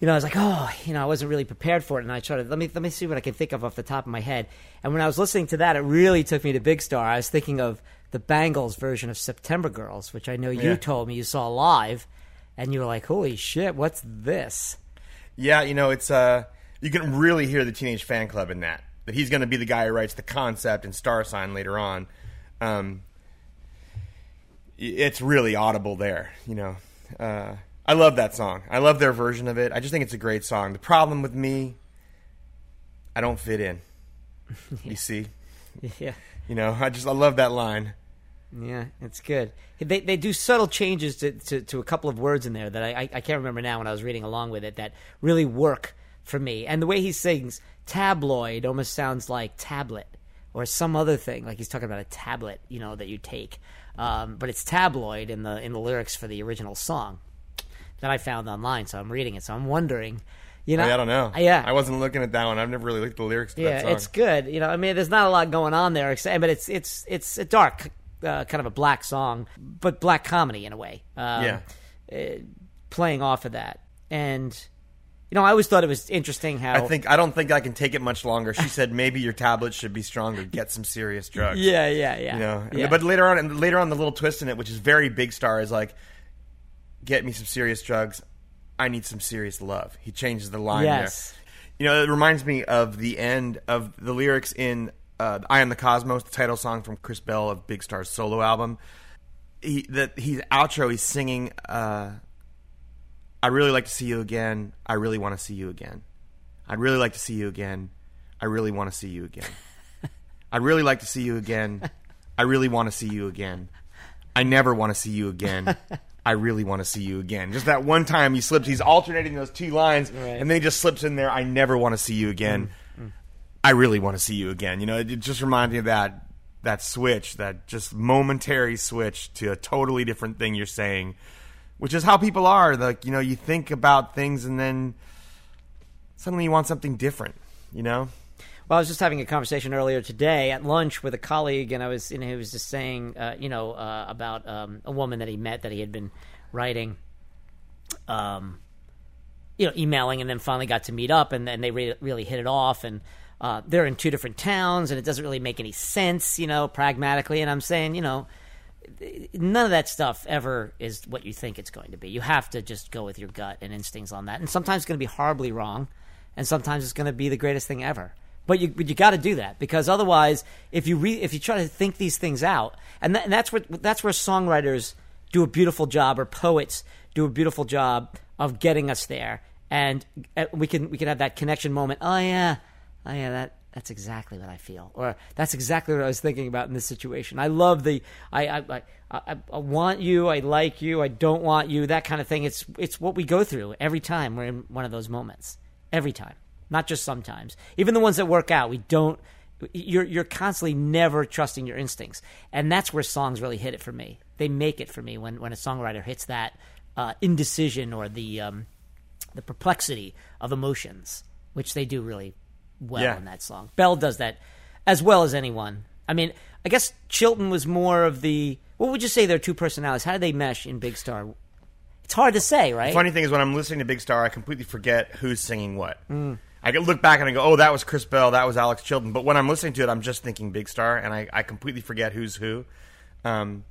Speaker 2: you know, I was like, oh, you know, I wasn't really prepared for it, and I tried to let me let me see what I can think of off the top of my head. And when I was listening to that, it really took me to Big Star. I was thinking of the Bangles version of September Girls, which I know you
Speaker 1: Yeah.
Speaker 2: told me you saw live, and you were like, holy shit, what's this?
Speaker 1: Yeah, you know, it's uh you can really hear the Teenage Fanclub in that. That he's going to be the guy who writes the concept and Star Sign later on. Um, it's really audible there, you know. Uh, I love that song. I love their version of it. I just think it's a great song. The problem with me, I don't fit in. You see,
Speaker 2: Yeah.
Speaker 1: you know, I just I love that line.
Speaker 2: Yeah, it's good. They they do subtle changes to, to, to a couple of words in there that I, I I can't remember now when I was reading along with it that really work for me. And the way he sings tabloid almost sounds like tablet or some other thing, like he's talking about a tablet, you know, that you take. Um, but it's tabloid in the in the lyrics for the original song that I found online. So I'm reading it. So I'm wondering, you know,
Speaker 1: I don't know.
Speaker 2: Yeah,
Speaker 1: I wasn't looking at that one. I've never really looked at the lyrics to that
Speaker 2: yeah, it's good. You know, I mean, there's not a lot going on there, except, but it's it's it's a dark, uh, kind of a black song, but black comedy in a way. Um,
Speaker 1: Yeah.
Speaker 2: uh, playing off of that, and you know, I always thought it was interesting how
Speaker 1: I think I don't think I can take it much longer. She said maybe your tablet should be stronger. Get some serious drugs.
Speaker 2: Yeah, yeah, yeah.
Speaker 1: You know,
Speaker 2: yeah.
Speaker 1: but later on, and later on, the little twist in it, which is very big star, is like, "Get me some serious drugs. I need some serious love." He changes the line
Speaker 2: Yes.
Speaker 1: there. You know, it reminds me of the end of the lyrics in uh, "I Am the Cosmos," the title song from Chris Bell of Big Star's solo album. He that he's outro. He's singing. Uh, I really like to see you again. I really want to see you again. I'd really like to see you again. I really want to see you again. I'd really like to see you again. I really want to see you again. I never want to see you again. I really want to see you again. Just that one time he slips, he's alternating those two lines,
Speaker 2: Right.
Speaker 1: and then he just slips in there. I never want to see you again. I really want to see you again. You know, it, it just reminds me of that that switch, that just momentary switch to a totally different thing you're saying, which is how people are. Like you know, you think about things and then suddenly you want something different. You know,
Speaker 2: Well, I was just having a conversation earlier today at lunch with a colleague, and I was, and he was just saying, uh, you know, uh, about um, a woman that he met that he had been writing, um, you know, emailing, and then finally got to meet up, and then they re- really hit it off, and uh, they're in two different towns, and it doesn't really make any sense, you know, pragmatically. And I'm saying, you know, none of that stuff ever is what you think it's going to be. You have to just go with your gut and instincts on that. And sometimes it's going to be horribly wrong, and sometimes it's going to be the greatest thing ever. But you, but you got to do that because otherwise, if you re, if you try to think these things out, and, that, and that's what that's where songwriters do a beautiful job, or poets do a beautiful job of getting us there, and uh, we can we can have that connection moment. Oh yeah, oh yeah, that that's exactly what I feel, or that's exactly what I was thinking about in this situation. I love the I I, I, I, want you, I like you, I don't want you, that kind of thing. It's it's what we go through every time we're in one of those moments. Every time, not just sometimes. Even the ones that work out, we don't. You're you're constantly never trusting your instincts, and that's where songs really hit it for me. They make it for me when when a songwriter hits that uh, indecision or the um, the perplexity of emotions, which they do really well
Speaker 1: Yeah.
Speaker 2: in that song. Bell does that as well as anyone. I mean, I guess Chilton was more of the. What would you say their two personalities? How do they mesh in Big Star? It's hard to say, right?
Speaker 1: Funny thing is, when I'm listening to Big Star, I completely forget who's singing what.
Speaker 2: Mm.
Speaker 1: I can look back and I go, "Oh, that was Chris Bell, that was Alex Chilton." But when I'm listening to it, I'm just thinking Big Star, and I, I completely forget who's who. Um.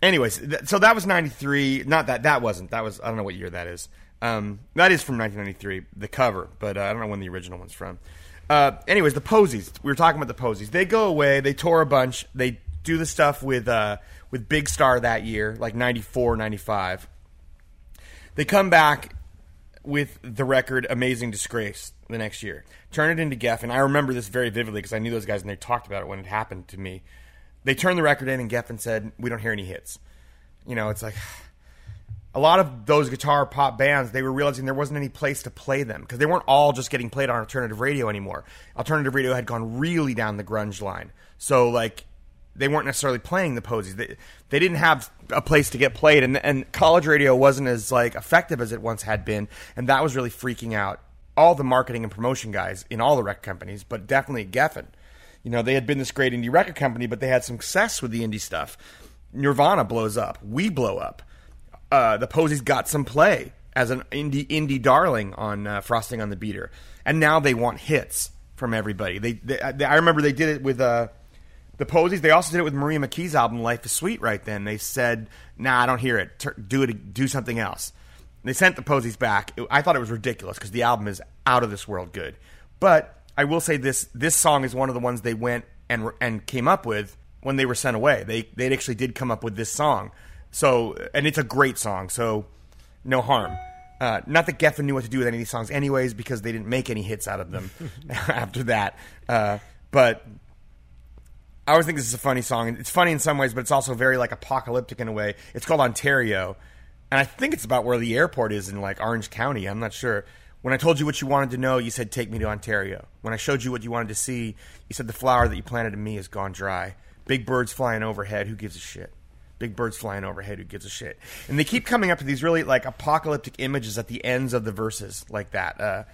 Speaker 1: Anyways, th- so that was '93. Not that that wasn't. That was I don't know what year that is. Um, that is from 1993, the cover, but uh, I don't know when the original one's from. Uh, anyways, the Posies. We were talking about the Posies. They go away. They tour a bunch. They do the stuff with uh, with Big Star that year, like 94, 95. They come back with the record Amazing Disgrace the next year. Turn it into Geffen. I remember this very vividly because I knew those guys and they talked about it when it happened to me. They turned the record in and Geffen said, We don't hear any hits. You know, it's like a lot of those guitar pop bands, they were realizing there wasn't any place to play them because they weren't all just getting played on alternative radio anymore. Alternative radio had gone really down the grunge line. So, like, they weren't necessarily playing the posies. They, they didn't have a place to get played, and, and college radio wasn't as like effective as it once had been, and that was really freaking out all the marketing and promotion guys in all the record companies, but definitely Geffen. You know, they had been this great indie record company, but they had some success with the indie stuff. Nirvana blows up. We blow up. Uh, the Posies got some play as an indie indie darling on uh, Frosting on the Beater, and now they want hits from everybody. They, they, they I remember they did it with uh, the Posies. They also did it with Maria McKee's album Life is Sweet. Right then, they said, "Nah, I don't hear it. Tur- do it. Do something else." They sent the Posies back. It- I thought it was ridiculous because the album is out of this world good. But I will say this: this song is one of the ones they went and and came up with when they were sent away. They they actually did come up with this song. So and it's a great song. So no harm. Uh, not that Geffen knew what to do with any of these songs, anyways, because they didn't make any hits out of them after that. Uh, but I always think this is a funny song. It's funny in some ways, but it's also very like apocalyptic in a way. It's called Ontario, and I think it's about where the airport is in like Orange County. I'm not sure. When I told you what you wanted to know, you said take me to Ontario. When I showed you what you wanted to see, you said the flower that you planted in me has gone dry. Big birds flying overhead, who gives a shit? Big birds flying overhead, who gives a shit? And they keep coming up with these really like apocalyptic images at the ends of the verses like that. Uh,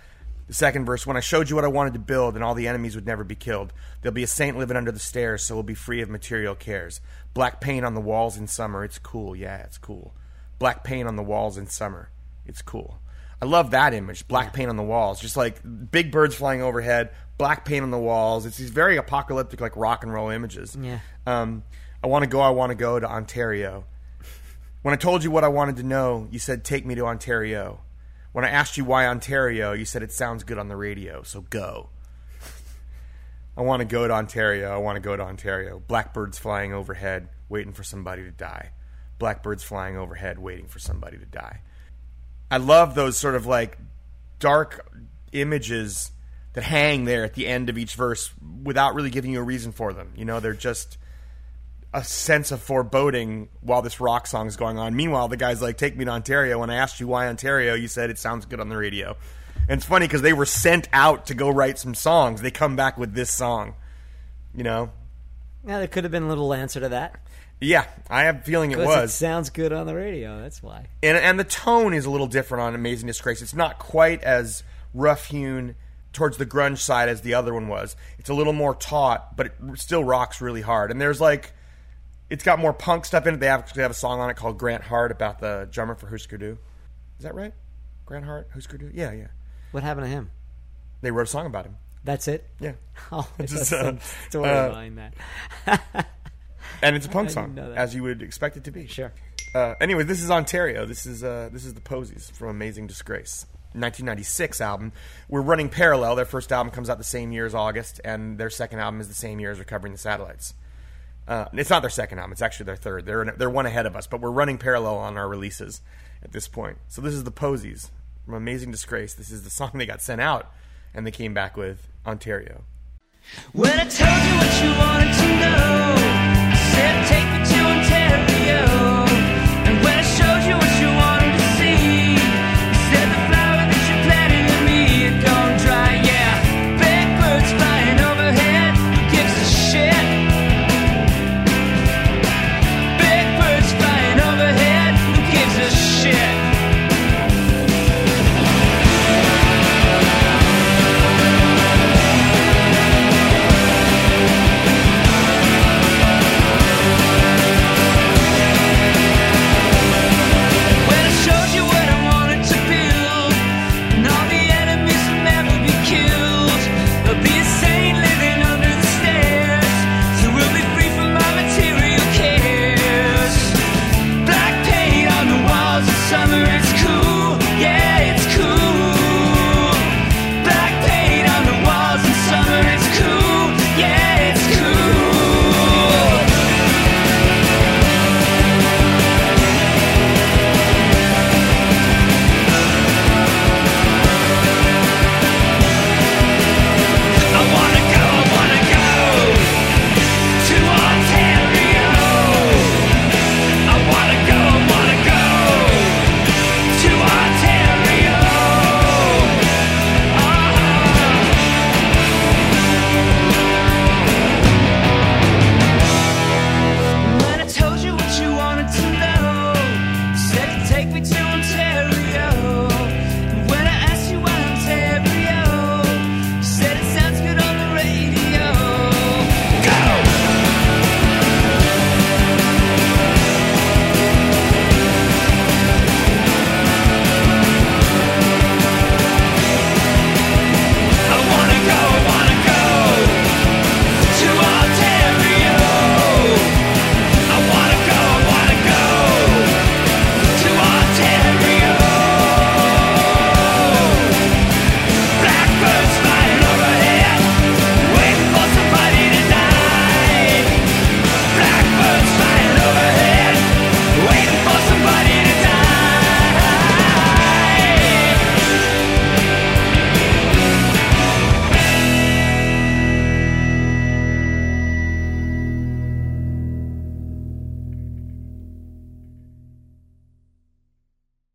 Speaker 1: the second verse, when I showed you what I wanted to build and all the enemies would never be killed, there'll be a saint living under the stairs, so we'll be free of material cares. Black paint on the walls in summer, it's cool. Yeah, it's cool. Black paint on the walls in summer, it's cool. I love that image. Black paint on the walls, just like big birds flying overhead, black paint on the walls. It's these very apocalyptic, like rock and roll images.
Speaker 2: Yeah.
Speaker 1: Um, I want to go. I want to go to Ontario. When I told you what I wanted to know, you said take me to Ontario. When I asked you why Ontario, you said it sounds good on the radio, so go. I want to go to Ontario. I want to go to Ontario. Blackbirds flying overhead, waiting for somebody to die. Blackbirds flying overhead, waiting for somebody to die. I love those sort of like dark images that hang there at the end of each verse without really giving you a reason for them. You know, they're just a sense of foreboding while this rock song is going on. Meanwhile, the guy's like, "Take me to Ontario." When I asked you why Ontario, you said it sounds good on the radio. And it's funny because they were sent out to go write some songs. They come back with this song. You know,
Speaker 2: Yeah, there could have been a little answer to that.
Speaker 1: yeah, I have a feeling it
Speaker 2: Because it
Speaker 1: was.
Speaker 2: sounds good on the radio. That's why.
Speaker 1: and and the tone is a little different on Amazing Disgrace. It's not quite as rough hewn towards the grunge side as the other one was. It's a little more taut, but it still rocks really hard. And there's like, it's got more punk stuff in it. They actually have a song on it called Grant Hart about the drummer for Husker Du. Is that right? Grant Hart, Husker Du. Yeah, yeah.
Speaker 2: What happened to him?
Speaker 1: They wrote a song about him.
Speaker 2: That's it.
Speaker 1: Yeah,
Speaker 2: Oh, there's
Speaker 1: Just, uh,
Speaker 2: story
Speaker 1: uh,
Speaker 2: behind that.
Speaker 1: and it's a punk song,
Speaker 2: didn't know that.
Speaker 1: as you would expect it to be.
Speaker 2: Sure.
Speaker 1: Uh, anyway, this is Ontario. This is uh, this is the Posies from Amazing Disgrace, 1996 album. We're running parallel. Their first album comes out the same year as August, and their second album is the same year as Recovering the Satellites. Uh, it's not their second album; it's actually their third. They're they're one ahead of us, but we're running parallel on our releases at this point. So this is the Posies from Amazing Disgrace. This is the song they got sent out, and they came back with Ontario.
Speaker 3: When I told you what you wanted to know, said take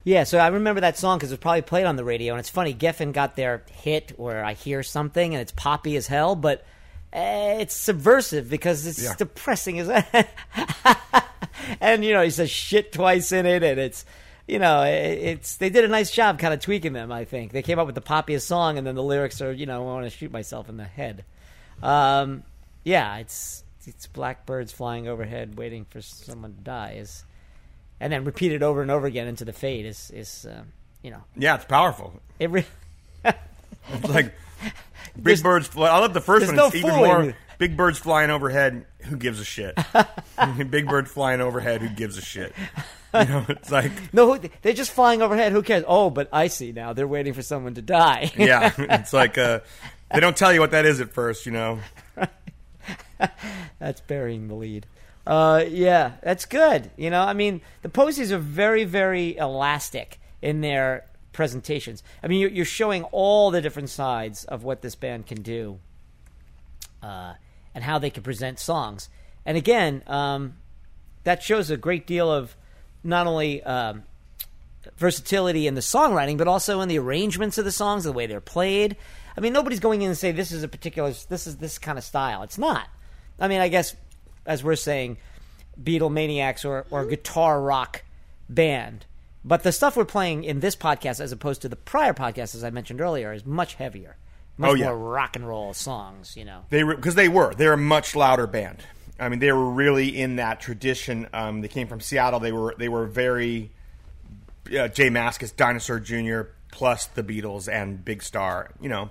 Speaker 3: Yeah,
Speaker 2: so I remember that song because it was probably played on the radio, and it's funny. Geffen got their hit where I hear something and it's poppy as hell, but uh, it's subversive because it's
Speaker 1: Yeah.
Speaker 2: depressing as and you know he says shit twice in it, and it's you know it, it's they did a nice job kind of tweaking them. I think they came up with the poppiest song, and then the lyrics are you know I want to shoot myself in the head. Um, yeah, it's it's blackbirds flying overhead, waiting for someone to die. Is and then repeat it over and over again into the fade is is um, you know
Speaker 1: Yeah, it's powerful.
Speaker 2: it.
Speaker 1: It's like big
Speaker 2: There's-
Speaker 1: birds. Fly. I love the first one.
Speaker 2: no
Speaker 1: it's even more big birds flying overhead. Who gives a shit? big bird flying overhead. Who gives a shit? You know, it's like
Speaker 2: no, they're just flying overhead. Who cares? Oh, but I see now. They're waiting for someone to die.
Speaker 1: yeah, it's like uh, they don't tell you what that is at first. You know,
Speaker 2: That's burying the lead. Uh, yeah, that's good. You know, I mean, the Posies are very, very elastic in their presentations. I mean, you're, showing all the different sides of what this band can do, uh, and how they can present songs. And again, um, that shows a great deal of not only um, versatility in the songwriting, but also in the arrangements of the songs, the way they're played. I mean, nobody's going in and say this is a particular, this is this kind of style. It's not. I mean, I guess as we're saying, Beatlemaniacs or or guitar rock band. But the stuff we're playing in this podcast, as opposed to the prior podcast, as I mentioned earlier, is much heavier, much
Speaker 1: Oh, yeah.
Speaker 2: more rock and roll songs. You know,
Speaker 1: they because they were they're a much louder band. I mean, they were really in that tradition. Um, they came from Seattle. They were they were very uh, J Mascis, Dinosaur Jr. plus the Beatles and Big Star. You know,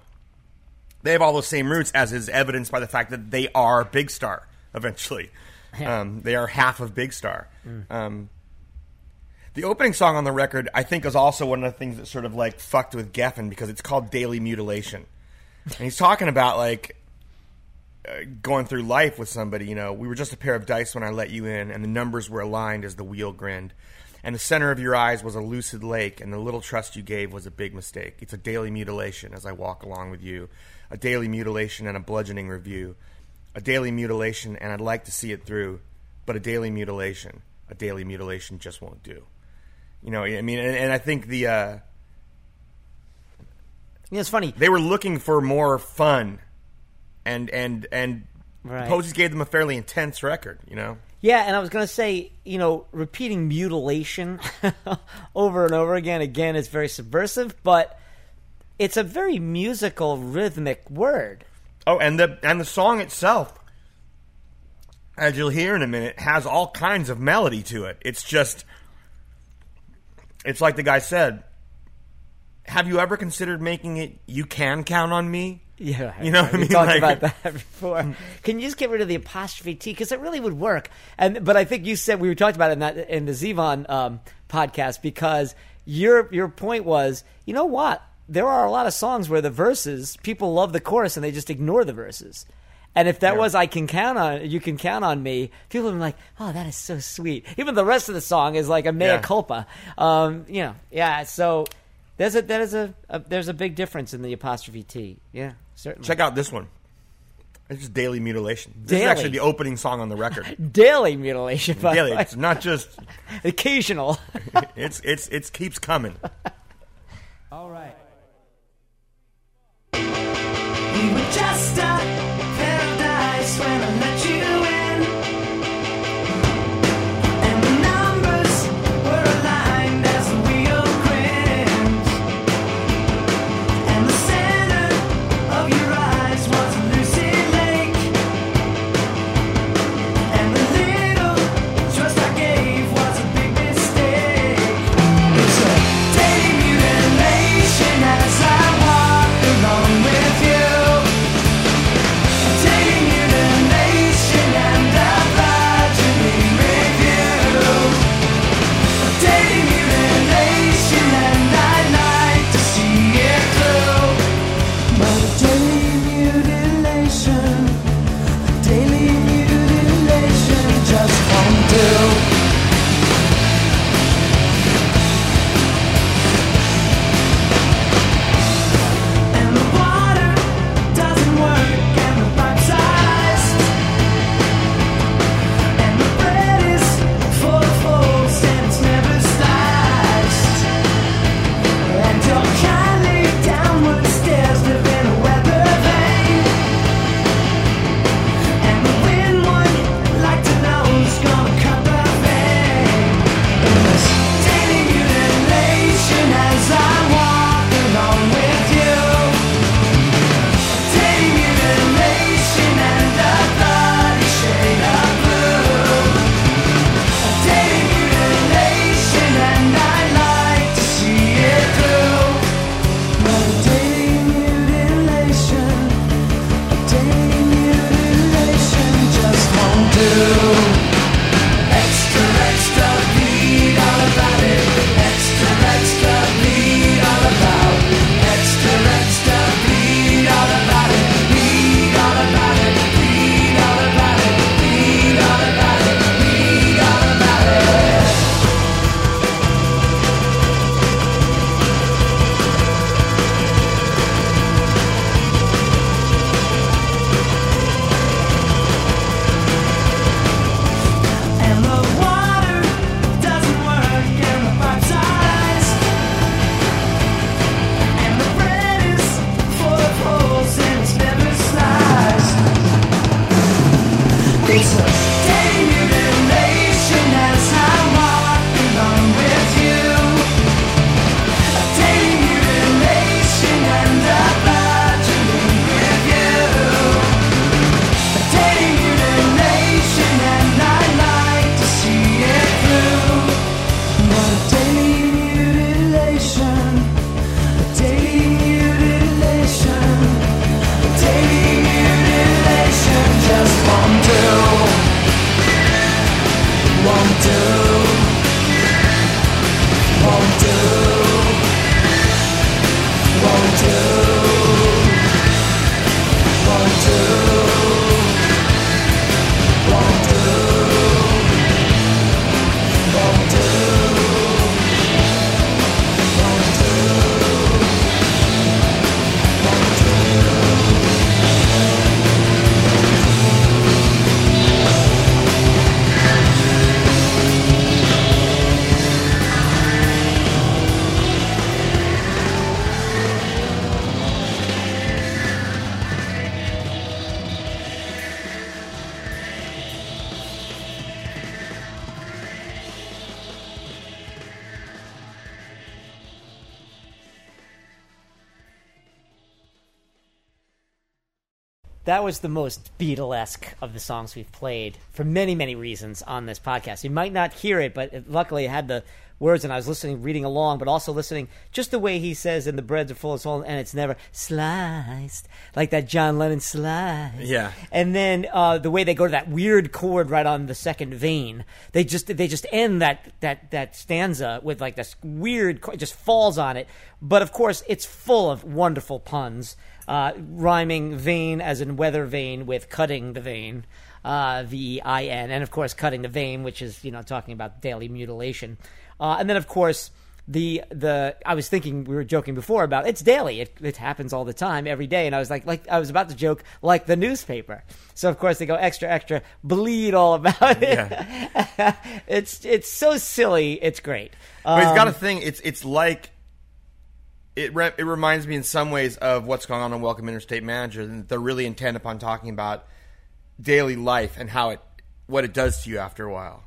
Speaker 1: they have all those same roots, as is evidenced by the fact that they are Big Star. Eventually, um, they are half of Big Star. Um, the opening song on the record, I think, is also one of the things that sort of like fucked with Geffen because it's called Daily Mutilation, and he's talking about like uh, going through life with somebody. You know, we were just a pair of dice when I let you in, and the numbers were aligned as the wheel grinned. And the center of your eyes was a lucid lake, and the little trust you gave was a big mistake. It's a daily mutilation as I walk along with you, a daily mutilation and a bludgeoning review, a daily mutilation, and I'd like to see it through, but a daily mutilation, a daily mutilation just won't do. You know, I mean, and, and I think the uh,
Speaker 2: know, it's funny.
Speaker 1: they were looking for more fun, and and and
Speaker 2: Right.
Speaker 1: Posies gave them a fairly intense record. You know,
Speaker 2: Yeah, and I was going to say, you know, repeating mutilation over and over again, again, is very subversive, but it's a very musical, rhythmic word.
Speaker 1: Oh, and the and the song itself, as you'll hear in a minute, has all kinds of melody to it. It's just, it's like the guy said. Have you ever considered making it? You can count on me.
Speaker 2: Yeah,
Speaker 1: You know what I
Speaker 2: we
Speaker 1: mean?
Speaker 2: talked
Speaker 1: Like-
Speaker 2: about that before. Can you just get rid of the apostrophe t? Because it really would work. And but I think you said we were talked about it in that in the Zevon um, podcast because your your point was, you know what? There are a lot of songs where the verses people love the chorus and they just ignore the verses. And if that
Speaker 1: Yeah.
Speaker 2: was "I can count on you can count on me," people would be like, "Oh, that is so sweet." Even the rest of the song is like a mea
Speaker 1: Yeah.
Speaker 2: culpa. Um, you know, yeah. So there's a that is a, a there's a big difference in the apostrophe t. Yeah, certainly.
Speaker 1: Check out this one. It's just daily mutilation. This
Speaker 2: Daily.
Speaker 1: is actually the opening song on the record.
Speaker 2: daily mutilation. By
Speaker 1: daily.
Speaker 2: way.
Speaker 1: It's not just.
Speaker 2: occasional.
Speaker 1: It's it's it keeps coming.
Speaker 3: Was the
Speaker 2: most Beatlesque of the songs we've played for many, many reasons on this podcast. You might not hear it, but it, luckily it had the words, and I was listening, reading along, but also listening just the way he says, "And the breads are full of salt, and it's never sliced," like that John Lennon slice.
Speaker 1: Yeah.
Speaker 2: And then uh, the way they go to that weird chord right on the second vein, they just they just end that that that stanza with like this weird, it just falls on it. But of course, it's full of wonderful puns, uh, rhyming vein as in weather vein with cutting the vein, uh, V I N, and of course cutting the vein, which is you know talking about daily mutilation, uh, and then of course the the I was thinking we were joking before about it's daily. It it happens all the time, every day. And I was like like I was about to joke like the newspaper. So of course they go extra extra bleed all about it. it's it's so silly. It's great.
Speaker 1: But he's got
Speaker 2: Um,
Speaker 1: a thing. It's it's like it. Re- it reminds me in some ways of what's going on in Welcome Interstate Manager. And they're really intent upon talking about daily life and how it what it does to you after a while.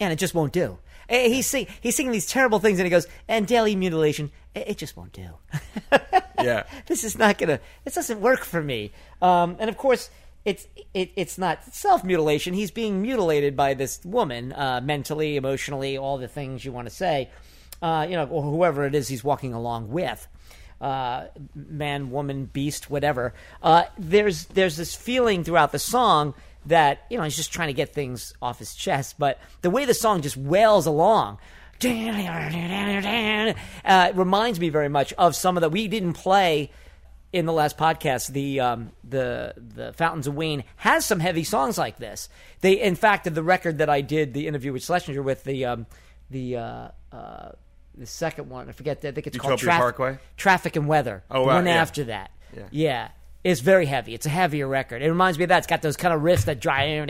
Speaker 2: and it just won't do. Eh, He's sing, he's singing these terrible things, and he goes, "And daily mutilation, eh, it just won't do."
Speaker 1: Yeah.
Speaker 2: this is not gonna. This doesn't work for me. Um, and of course, it's it, it's not self mutilation. He's being mutilated by this woman, uh, mentally, emotionally, all the things you want to say. Uh, you know, or whoever it is he's walking along with. Uh, man, woman, beast, whatever. Uh, there's there's this feeling throughout the song that you know he's just trying to get things off his chest, but the way the song just wails along, uh, reminds me very much of some of the we didn't play in the last podcast. The um, the the Fountains of Wayne has some heavy songs like this. They, in fact, the record that I did the interview with Schlesinger with the um, the uh, uh, the second one, I forget. That I think it's called
Speaker 1: Utopia Parkway?
Speaker 2: Traffic and Weather.
Speaker 1: Oh,
Speaker 2: the
Speaker 1: wow,
Speaker 2: one
Speaker 1: yeah.
Speaker 2: after that.
Speaker 1: Yeah.
Speaker 2: yeah. It's very heavy. It's a heavier record. It reminds me of that. It's got those kind of riffs that drive.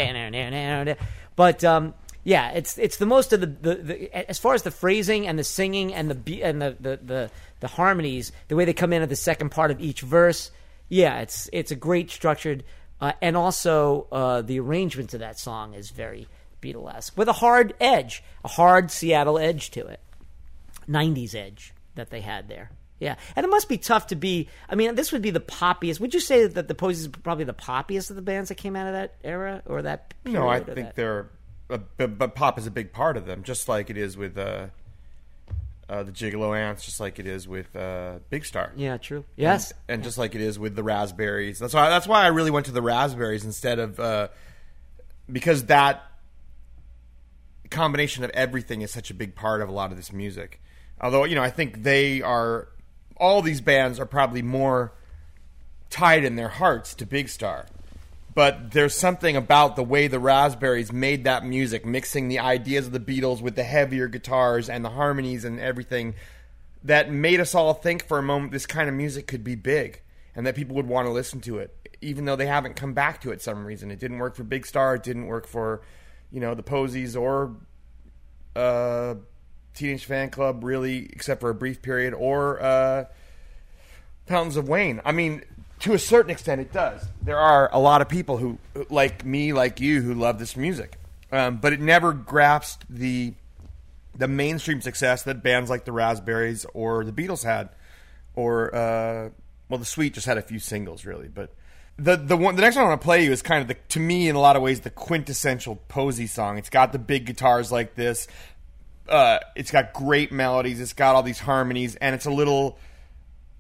Speaker 2: But um, yeah, it's it's the most of the, the, the as far as the phrasing and the singing and the and the, the, the, the harmonies, the way they come in at the second part of each verse. Yeah, it's it's a great structured, uh, and also uh, the arrangement of that song is very Beatlesque with a hard edge, a hard Seattle edge to it. 90s edge that they had there. Yeah, and it must be tough to be. I mean, this would be the poppiest. Would you say that the Posies are probably the poppiest of the bands that came out of that era or that? Period
Speaker 1: No, I think
Speaker 2: that-
Speaker 1: they're, but, pop is a big part of them, just like it is with uh, uh, the Gigolo Aunts, just like it is with uh, Big Star.
Speaker 2: Yeah, true. Yes,
Speaker 1: and, and just like it is with the Raspberries. That's why. That's why I really went to the Raspberries instead of uh, because that combination of everything is such a big part of a lot of this music. Although you know, I think they are all these bands are probably more tied in their hearts to Big Star. But there's something about the way the Raspberries made that music, mixing the ideas of the Beatles with the heavier guitars and the harmonies and everything, that made us all think for a moment this kind of music could be big and that people would want to listen to it, even though they haven't come back to it some reason. It didn't work for Big Star, it didn't work for, you know, the Posies or uh, Teenage Fanclub, really, except for a brief period, or uh, Fountains of Wayne. I mean, to a certain extent, it does. There are a lot of people who, like me, like you, who love this music, um, but it never grasped the the mainstream success that bands like the Raspberries or the Beatles had, or uh, well, the Sweet just had a few singles really, but the the one the next one I want to play you is kind of the to me in a lot of ways the quintessential Posey song. It's got the big guitars like this. Uh, it's got great melodies. It's got all these harmonies, and it's a little.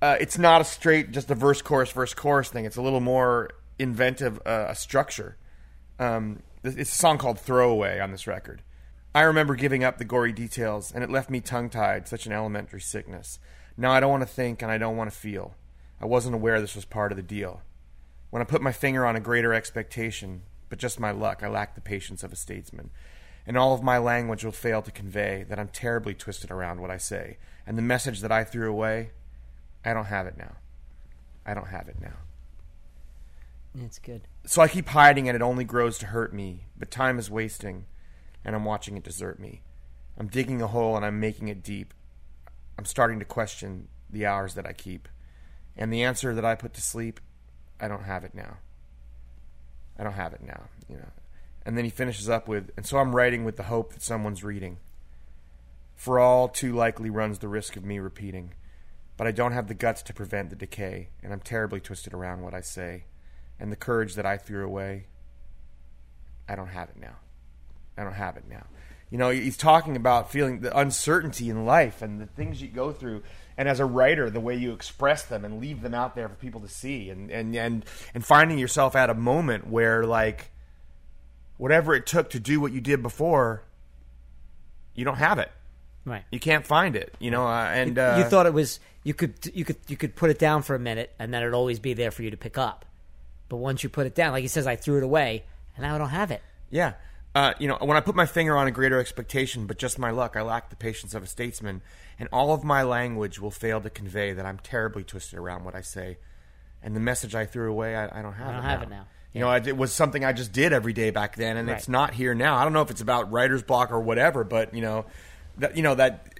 Speaker 1: Uh, it's not a straight just a verse chorus verse chorus thing. It's a little more inventive uh, a structure. Um, it's a song called "Throwaway" on this record. I remember giving up the gory details, and it left me tongue tied, such an elementary sickness. Now I don't want to think, and I don't want to feel. I wasn't aware this was part of the deal. When I put my finger on a greater expectation, but just my luck, I lack the patience of a statesman. And all of my language will fail to convey that I'm terribly twisted around what I say. And the message that I threw away, I don't have it now. I don't have it now.
Speaker 2: It's good.
Speaker 1: So I keep hiding and it only grows to hurt me, but time is wasting and I'm watching it desert me. I'm digging a hole and I'm making it deep. I'm starting to question the hours that I keep. And the answer that I put to sleep, I don't have it now. I don't have it now, you know. And then he finishes up with, and so I'm writing with the hope that someone's reading. For all too likely runs the risk of me repeating. But I don't have the guts to prevent the decay, and I'm terribly twisted around what I say. And the courage that I threw away, I don't have it now. I don't have it now. You know, he's talking about feeling the uncertainty in life and the things you go through. And as a writer, the way you express them and leave them out there for people to see, and and and, and finding yourself at a moment where like whatever it took to do what you did before, you don't have it.
Speaker 2: Right.
Speaker 1: You can't find it. You know, uh, and uh,
Speaker 2: you thought it was you could you could you could put it down for a minute and then it'd always be there for you to pick up. But once you put it down, like he says, I threw it away and now I don't have it.
Speaker 1: Yeah. Uh, you know, when I put my finger on a greater expectation, but just my luck, I lack the patience of a statesman, and all of my language will fail to convey that I'm terribly twisted around what I say, and the message I threw away, I, I don't have
Speaker 2: I don't
Speaker 1: it
Speaker 2: have
Speaker 1: now.
Speaker 2: it now.
Speaker 1: You know, it was something I just did every day back then, and it's not here now. I don't know if it's about writer's block or whatever, but you know, that you know that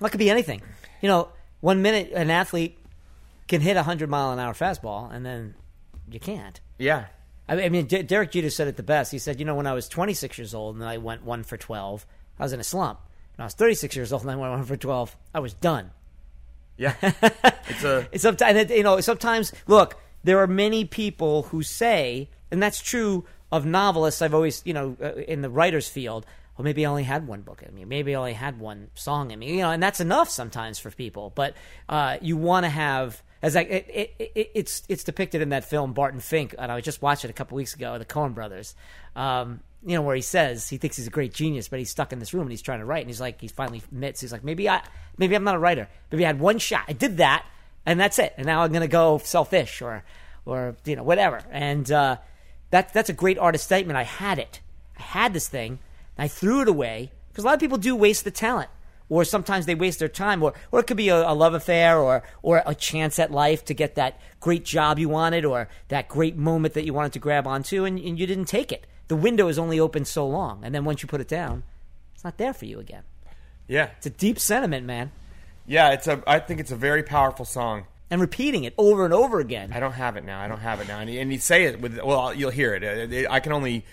Speaker 2: it could be anything. You know, one minute an athlete can hit a hundred mile an hour fastball, and then you can't.
Speaker 1: yeah,
Speaker 2: I mean, D- Derek Jeter said it the best. He said, "You know, when I was 26 years old and I went one for 12, I was in a slump. When I was 36 years old and I went one for 12, I was done."
Speaker 1: yeah, it's a
Speaker 2: sometimes you know. Sometimes look, there are many people who say, and that's true of novelists. I've always you know uh, in the writers field. Well, maybe I only had one book in me. Maybe I only had one song in me. You know, and that's enough sometimes for people. But uh, you want to have as I, it, it, it, it's it's depicted in that film Barton Fink, and I just watched it a couple weeks ago. The Coen Brothers. Um, you know where he says he thinks he's a great genius, but he's stuck in this room and he's trying to write, and he's like, he finally admits he's like, maybe I, maybe I'm not a writer. Maybe I had one shot. I did that, and that's it. And now I'm gonna go selfish or, or you know whatever. And uh, that that's a great artist statement. I had it. I had this thing. And I threw it away because a lot of people do waste the talent, or sometimes they waste their time, or or it could be a, a love affair, or or a chance at life to get that great job you wanted, or that great moment that you wanted to grab onto, and, and you didn't take it. The window is only open so long, and then once you put it down, it's not there for you again.
Speaker 1: yeah,
Speaker 2: It's a deep sentiment, man,
Speaker 1: yeah. It's a. I think it's a very powerful song.
Speaker 2: and repeating it over and over again.
Speaker 1: I don't have it now. I don't have it now. And, you- and you say it with well, you'll hear it. Uh, I can only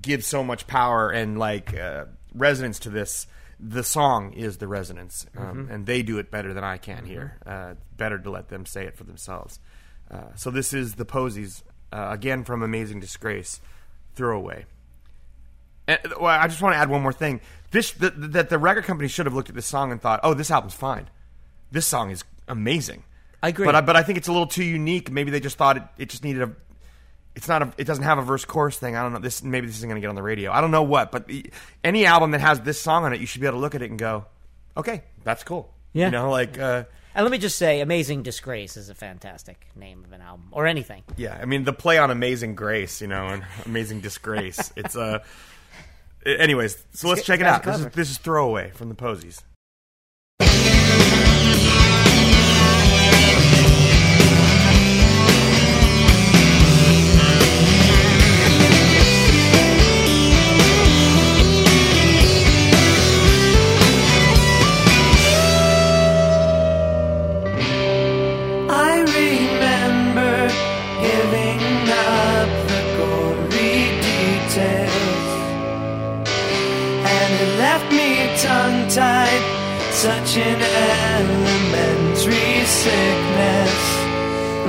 Speaker 1: give so much power and like uh, resonance to this. The song is the resonance, um, and they do it better than I can here. Uh, better to let them say it for themselves. Uh, so this is the Posies uh, again from Amazing Disgrace, Throwaway. And, well, I just want to add one more thing. This that that the record company should have looked at this song and thought, "Oh, this album's fine. This song is amazing."
Speaker 2: I agree.
Speaker 1: But I, but I think it's a little too unique. Maybe they just thought it, it just needed a. It's not a. It doesn't have a verse chorus thing. I don't know. This maybe this isn't going to get on the radio. I don't know what. But the, any album that has this song on it, you should be able to look at it and go, "Okay, that's cool."
Speaker 2: Yeah.
Speaker 1: You know, like uh,
Speaker 2: And let me just say, Amazing Disgrace is a fantastic name of an album or anything.
Speaker 1: yeah. I mean, the play on Amazing Grace, you know, and Amazing Disgrace. it's Uh, anyways, so let's check it out. This is this is throwaway from the Posies.
Speaker 3: Appetite, such an elementary sickness.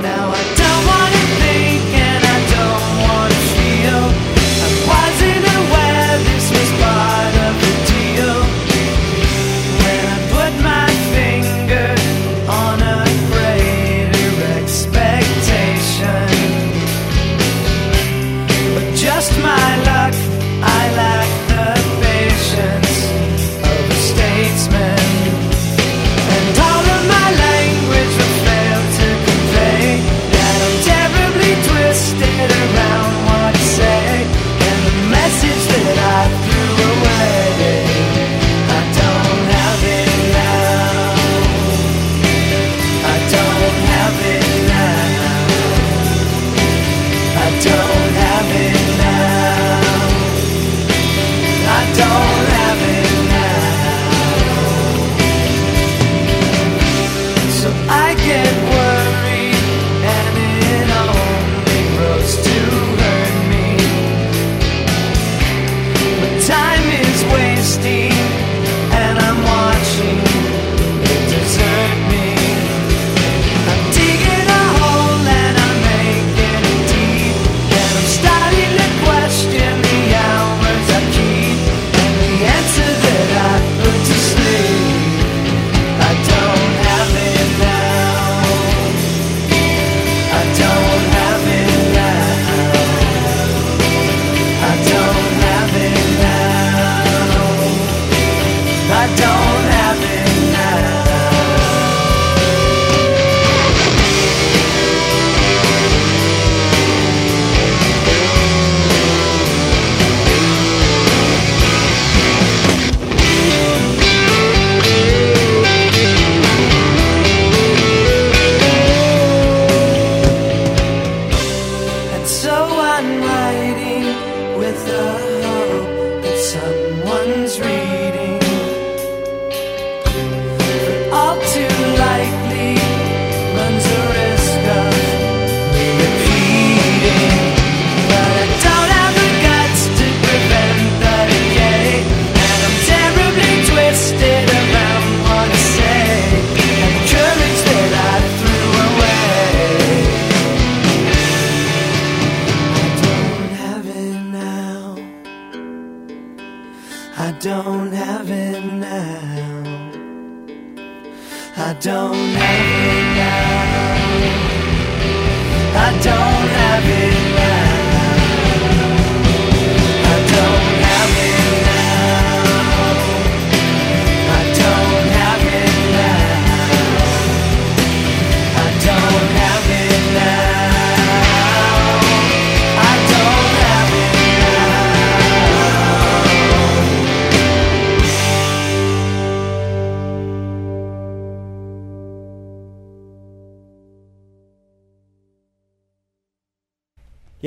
Speaker 3: Now I don't wanna think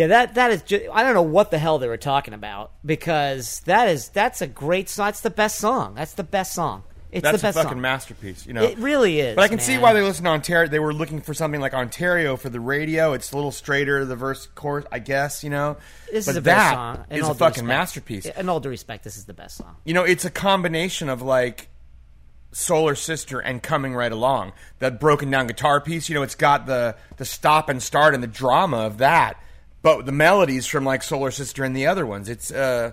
Speaker 2: Yeah, that that is. Just, I don't know what the hell they were talking about because that is that's a great song. That's the best song. That's the best song. It's
Speaker 1: That's
Speaker 2: the
Speaker 1: a
Speaker 2: best
Speaker 1: fucking
Speaker 2: song.
Speaker 1: masterpiece, you know.
Speaker 2: It really is.
Speaker 1: But I can see why they listened to Ontario. They were looking for something like Ontario for the radio. It's a little straighter, the verse chorus, I guess. You know,
Speaker 2: This
Speaker 1: but
Speaker 2: is a
Speaker 1: that
Speaker 2: best song. In
Speaker 1: is
Speaker 2: all
Speaker 1: a fucking
Speaker 2: respect.
Speaker 1: masterpiece.
Speaker 2: In all due respect, this is the best song.
Speaker 1: You know, it's a combination of like Solar Sister and Coming Right Along. That broken down guitar piece. You know, it's got the the stop and start and the drama of that, but the melodies from like Solar Sister and the other ones. It's uh,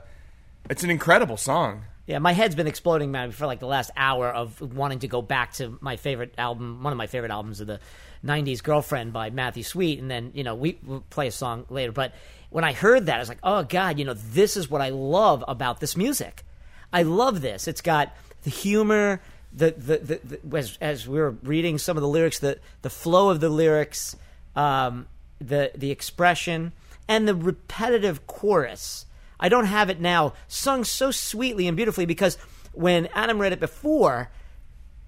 Speaker 1: it's an incredible song.
Speaker 2: Yeah, my head's been exploding, man, for like the last hour of wanting to go back to my favorite album, one of my favorite albums of the '90s, "Girlfriend" by Matthew Sweet, and then you know we will play a song later. But when I heard that, I was like, oh god, you know, this is what I love about this music. I love this. It's got the humor, the the, the, the as as we were reading some of the lyrics, the the flow of the lyrics, um, the the expression, and the repetitive chorus. I don't have it now sung so sweetly and beautifully because when Adam read it before,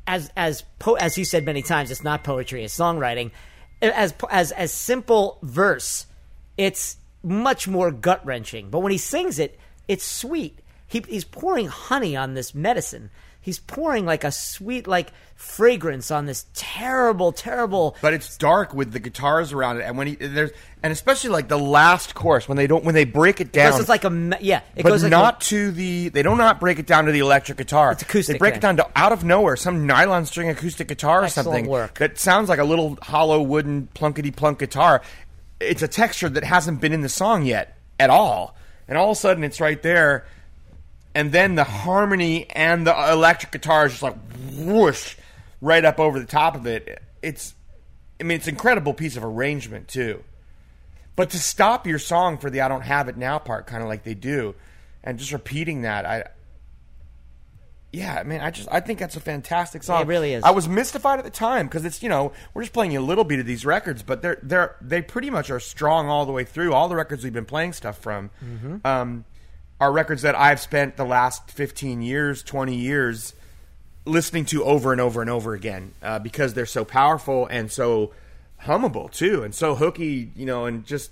Speaker 2: as as po- as he said many times, it's not poetry, it's songwriting. As as as simple verse, it's much more gut wrenching. But when he sings it, it's sweet. He, he's pouring honey on this medicine. He's pouring like a sweet like fragrance on this terrible, terrible.
Speaker 1: but it's dark with the guitars around it, and when he there's and especially like the last chorus when they don't when they break it down.
Speaker 2: Because it's like a yeah, it
Speaker 1: but
Speaker 2: goes like
Speaker 1: not
Speaker 2: a-
Speaker 1: to the. They do not not break it down to the electric guitar.
Speaker 2: It's acoustic
Speaker 1: They break it down to out of nowhere some nylon string acoustic guitar or
Speaker 2: Excellent
Speaker 1: something
Speaker 2: work.
Speaker 1: that sounds like a little hollow wooden plunkety plunk guitar. It's a texture that hasn't been in the song yet at all, and all of a sudden it's right there, and then the harmony and the electric guitar is just like whoosh right up over the top of it. It's, I mean, it's an incredible piece of arrangement too. But to stop your song for the "I don't have it now" part, kind of like they do, and just repeating that, I, yeah, I mean, I just I think that's a fantastic song.
Speaker 2: It really is.
Speaker 1: I was mystified at the time because it's you know we're just playing a little bit of these records, but they're they're they pretty much are strong all the way through. All the records we've been playing stuff from
Speaker 2: Mm-hmm.
Speaker 1: um, are records that I've spent the last fifteen years, twenty years listening to over and over and over again uh, because they're so powerful and so hummable too, and so hooky, you know, and just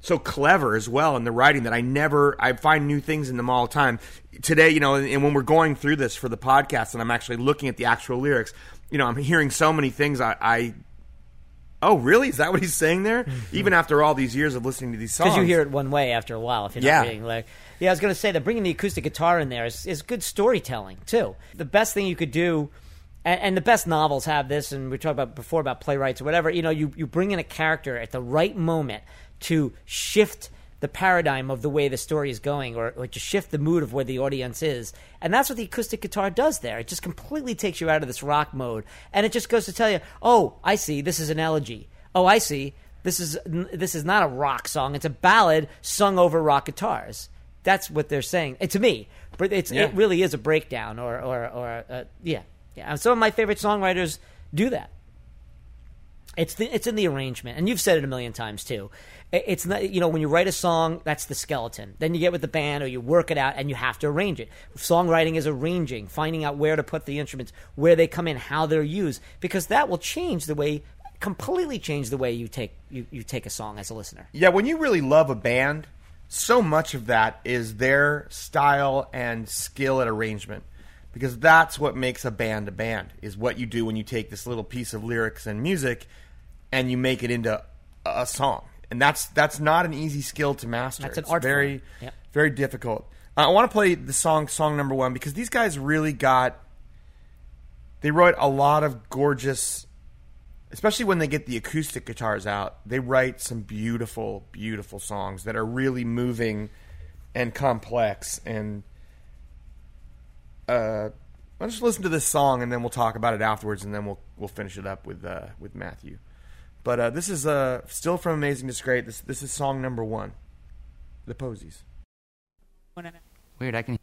Speaker 1: so clever as well in the writing that I never I find new things in them all the time. Today, you know, and, when we're going through this for the podcast, and I'm actually looking at the actual lyrics, you know, I'm hearing so many things I. I Oh, really? Is that what he's saying there? Even after all these years of listening to these songs,
Speaker 2: because you hear it one way after a while if you're
Speaker 1: Yeah.
Speaker 2: reading like yeah i was going to say that bringing the acoustic guitar in there. Is, is good storytelling too. The best thing you could do and, and the best novels have this and we talked about before about playwrights or whatever you know you, you bring in a character at the right moment to shift the paradigm of the way the story is going or, or to shift the mood of where the audience is. And that's what the acoustic guitar does there. It just completely takes you out of this rock mode. And it just goes to tell you oh i see this is an elegy. Oh i see this is this is not a rock song. It's a ballad sung over rock guitars. That's what they're saying. And to me, but it's
Speaker 1: Yeah.
Speaker 2: it really is a breakdown or or or uh, yeah yeah. And some of my favorite songwriters do that. It's the, it's in the arrangement, and you've said it a million times too. It's not you know when you write a song, that's the skeleton. Then you get with the band or you work it out, and you have to arrange it. Songwriting is arranging, finding out where to put the instruments, where they come in, how they're used, because that will change the way, completely change the way you take you, you take a song as a listener.
Speaker 1: Yeah, when you really love a band, so much of that is their style and skill at arrangement. Because that's what makes a band a band, is what you do when you take this little piece of lyrics and music and you make it into a song. And that's that's not an easy skill to master.
Speaker 2: That's an
Speaker 1: It's
Speaker 2: art form.
Speaker 1: very
Speaker 2: Yep.
Speaker 1: very difficult. Uh, I want to play the song song number 1 because these guys really got they wrote a lot of gorgeous especially when they get the acoustic guitars out, they write some beautiful, beautiful songs that are really moving and complex. And uh, let's just listen to this song, and then we'll talk about it afterwards, and then we'll we'll finish it up with uh, with Matthew. But uh, this is uh, still from Amazing Disgrace. This this is song number one, the Posies.
Speaker 5: Weird, I can.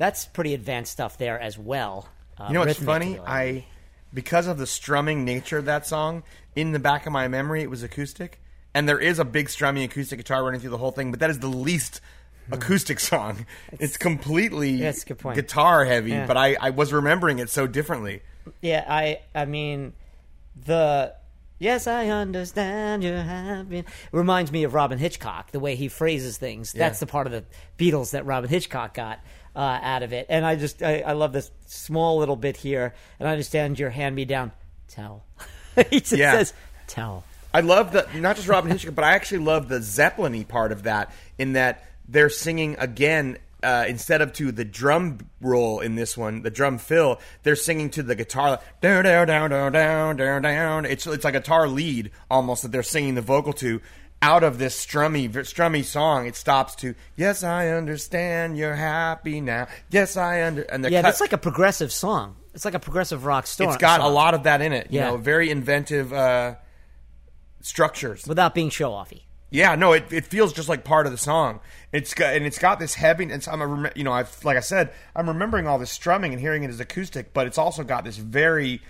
Speaker 2: That's pretty advanced stuff there as well. Uh,
Speaker 1: You know what's funny? I because of the strumming nature of that song, in the back of my memory, it was acoustic, and there is a big strumming acoustic guitar running through the whole thing. But that is the least acoustic song. It's, completely
Speaker 2: Hmm. That's a good point.
Speaker 1: guitar heavy.
Speaker 2: Yeah.
Speaker 1: But I, I was remembering it so differently.
Speaker 2: Yeah, I I mean the Yes, I understand you're happy. Reminds me of Robyn Hitchcock, the way he phrases things. That's the part of the Beatles that Robyn Hitchcock got uh, out of it. And I just, I, I love this small little bit here. And I understand your hand me down. Tell. he just
Speaker 1: Yeah.
Speaker 2: says, tell.
Speaker 1: I love the not just Robyn Hitchcock, but I actually love the Zeppelin part of that. In that they're singing again uh, instead of to the drum roll in this one, the drum fill. They're singing to the guitar. Down, down, down, down, down, down, down. It's it's a guitar lead almost that they're singing the vocal to. Out of this strummy strummy song, it stops to "Yes, I understand you're happy now." Yes, I under and the
Speaker 2: Yeah,
Speaker 1: cut,
Speaker 2: that's like a progressive song. It's like a progressive rock song.
Speaker 1: it's got a lot of that in it. You
Speaker 2: Yeah.
Speaker 1: know, very inventive uh, structures.
Speaker 2: Without being show offy.
Speaker 1: Yeah, no, it, it feels just like part of the song. It's got and it's got this heaviness. I'm a, you know, I've like I said, I'm remembering all this strumming and hearing it as acoustic, but it's also got this very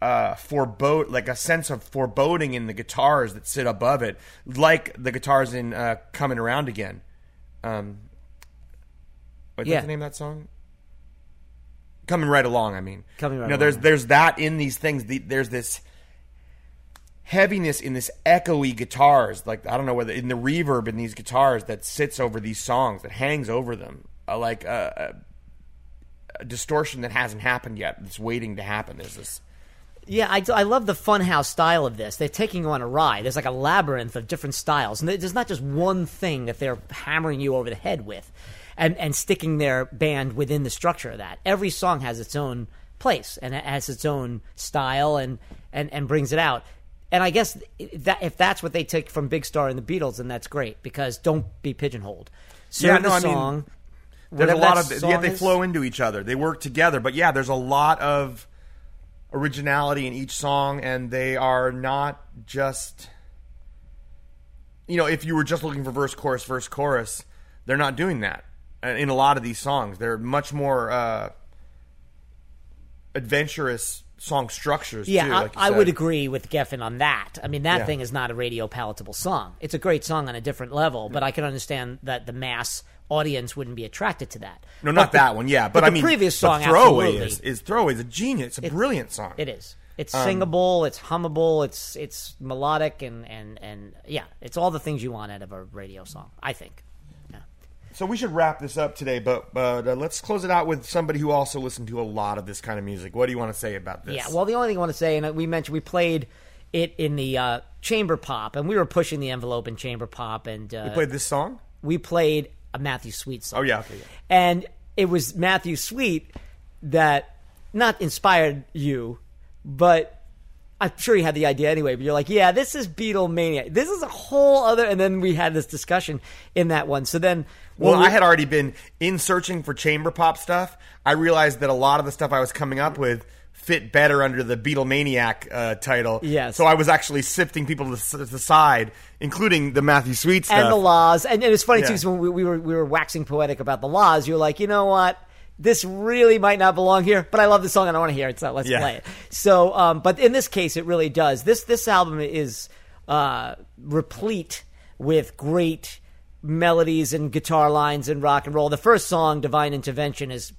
Speaker 1: uh forebode like a sense of foreboding in the guitars that sit above it, like the guitars in uh, "Coming Around Again." Um, wait,
Speaker 2: Yeah.
Speaker 1: what's the name of that song? Coming right along. I mean,
Speaker 2: Coming Right
Speaker 1: You know, there's
Speaker 2: Along.
Speaker 1: there's that in these things. The, there's this heaviness in this echoey guitars like i don't know whether in the reverb in these guitars that sits over these songs that hangs over them uh, like a, a, a distortion that hasn't happened yet that's waiting to happen there's this
Speaker 2: Yeah, I, I love the funhouse style of this. They're taking you on a ride. There's like a labyrinth of different styles, and there's not just one thing that they're hammering you over the head with, and and sticking their band within the structure of that. Every song has its own place and it has its own style, and and and brings it out. And I guess that if that's what they take from Big Star and the Beatles, then that's great because don't be pigeonholed. Serve
Speaker 1: Yeah, no,
Speaker 2: the
Speaker 1: I mean, there's a lot of
Speaker 2: song
Speaker 1: yet they
Speaker 2: is.
Speaker 1: flow into each other they work together but yeah there's a lot of originality in each song, and they are not just. You know, if you were just looking for verse, chorus, verse, chorus, they're not doing that in a lot of these songs. They're much more uh, adventurous song structures.
Speaker 2: Yeah,
Speaker 1: too,
Speaker 2: I,
Speaker 1: like
Speaker 2: I would agree with Geffen on that. I mean, that
Speaker 1: Yeah.
Speaker 2: thing is not a radio palatable song. It's a great song on a different level, but I can understand that the mass audience wouldn't be attracted to that.
Speaker 1: No,
Speaker 2: But
Speaker 1: not
Speaker 2: the-
Speaker 1: that one. Yeah, but,
Speaker 2: the
Speaker 1: I mean,
Speaker 2: previous
Speaker 1: but
Speaker 2: song,
Speaker 1: throwaway is is throwaway is a genius. It's a brilliant song.
Speaker 2: It is. It's
Speaker 1: Um,
Speaker 2: singable. It's hummable. It's it's melodic and and and yeah, it's all the things you want out of a radio song. I think. Yeah.
Speaker 1: So we should wrap this up today, but but uh, let's close it out with somebody who also listened to a lot of this kind of music. What do you want to say about this?
Speaker 2: Yeah. Well, the only thing I want to say, and we mentioned we played it in the uh, chamber pop, and we were pushing the envelope in chamber pop, and uh,
Speaker 1: you played this song.
Speaker 2: we played a Matthew Sweet song.
Speaker 1: Oh yeah, okay, yeah.
Speaker 2: and it was Matthew Sweet that not inspired you, but I'm sure you had the idea anyway. But you're like, yeah, this is Beatlemania. This is a whole other. And then we had this discussion in that one. So then,
Speaker 1: Well,
Speaker 2: we-
Speaker 1: I had already been in searching for chamber pop stuff. I realized that a lot of the stuff I was coming up with fit better under the Beatlemaniac uh, title.
Speaker 2: Yes.
Speaker 1: So I was actually sifting people to the side, including the Matthew Sweet stuff.
Speaker 2: and the La's. And, and it's funny too, because when we, we were we were waxing poetic about the La's. You're like, you know what? This really might not belong here, but I love the song and I want to hear it, so let's
Speaker 1: Yeah.
Speaker 2: play it. So, um, but in this case, it really does. This this album is uh, replete with great melodies and guitar lines and rock and roll. The first song, "Divine Intervention," is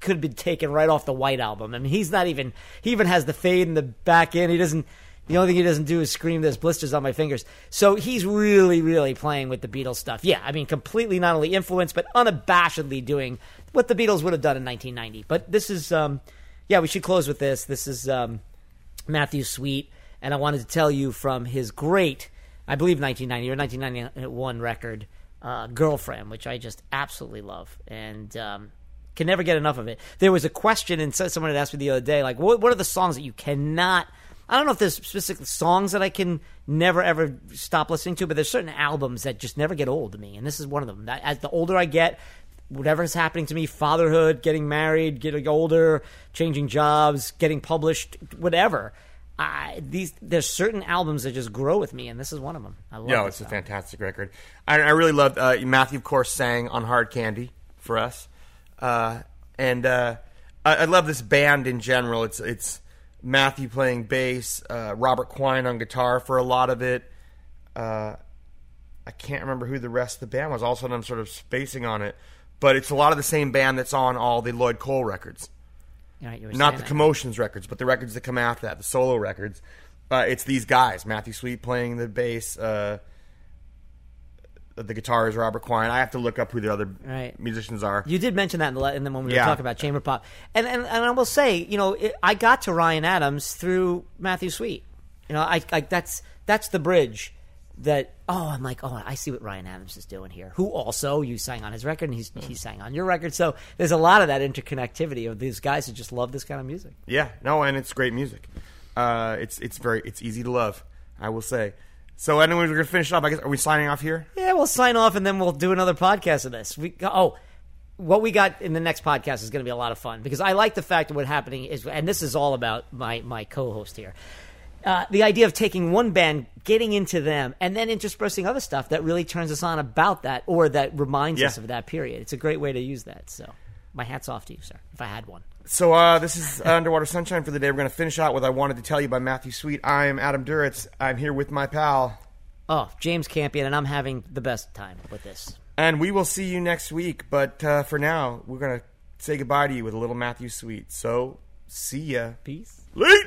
Speaker 2: could have been taken right off the White album. I mean, he's not even he even has the fade in the back end. He doesn't. The only thing he doesn't do is scream, "There's blisters on my fingers." So he's really, really playing with the Beatles stuff. Yeah, I mean, completely not only influenced but unabashedly doing what the Beatles would have done in 1990. But this is, um, yeah, we should close with this. This is um, Matthew Sweet, and I wanted to tell you from his great, I believe 1990 or 1991 record, uh, "Girlfriend," which I just absolutely love, and um, can never get enough of it. There was a question, and someone had asked me the other day, like, what, what are the songs that you cannot? I don't know if there's specific songs that I can never ever stop listening to, but there's certain albums that just never get old to me, and this is one of them. That, as the older I get, whatever's happening to me, fatherhood, getting married, getting older, changing jobs, getting published, whatever. I, these there's certain albums that just grow with me, and this is one of them. I love
Speaker 1: No, it's a fantastic record. I, I really loved uh, Matthew. Of course, sang on Hard Candy for us, uh, and uh, I, I love this band in general. It's it's Matthew playing bass, uh, Robert Quine on guitar for a lot of it. Uh, I can't remember who the rest of the band was. All of a sudden, I'm sort of spacing on it, but it's a lot of the same band that's on all the Lloyd Cole records
Speaker 2: right,
Speaker 1: not the
Speaker 2: that.
Speaker 1: commotions records, but the records that come after that, the solo records. Uh, it's these guys: Matthew Sweet playing the bass, uh, the guitar is Robert Quine. I have to look up who the other
Speaker 2: Right.
Speaker 1: musicians are.
Speaker 2: You did mention that in the, in the when we
Speaker 1: Yeah.
Speaker 2: were talking about chamber pop, and and, and I will say, you know, it, I got to Ryan Adams through Matthew Sweet. You know, I, I that's that's the bridge that. Oh, I'm like, oh, I see what Ryan Adams is doing here. Who also you sang on his record, and he's he sang on your record. So there's a lot of that interconnectivity of these guys who just love this kind of music.
Speaker 1: Yeah, no, and it's great music. Uh, it's it's very it's easy to love. I will say. So, anyway, we're gonna finish up. I guess are we signing off here?
Speaker 2: Yeah, we'll sign off and then we'll do another podcast of this. We oh, what we got in the next podcast is going to be a lot of fun because I like the fact that what's happening is, and this is all about my my co-host here. Uh, the idea of taking one band, getting into them, and then interspersing other stuff that really turns us on about that or that reminds us of that period. It's a great way to use that. So, my hat's off to you, sir. If I had one.
Speaker 1: So uh, this is Underwater Sunshine for the day. We're going to finish out with "I Wanted to Tell You" by Matthew Sweet. I'm Adam Duritz. I'm here with my pal,
Speaker 2: Oh, James Campion, and I'm having the best time with this.
Speaker 1: and we will see you next week. But uh, for now, we're going to say goodbye to you with a little Matthew Sweet. So see ya.
Speaker 2: Peace.
Speaker 1: Late.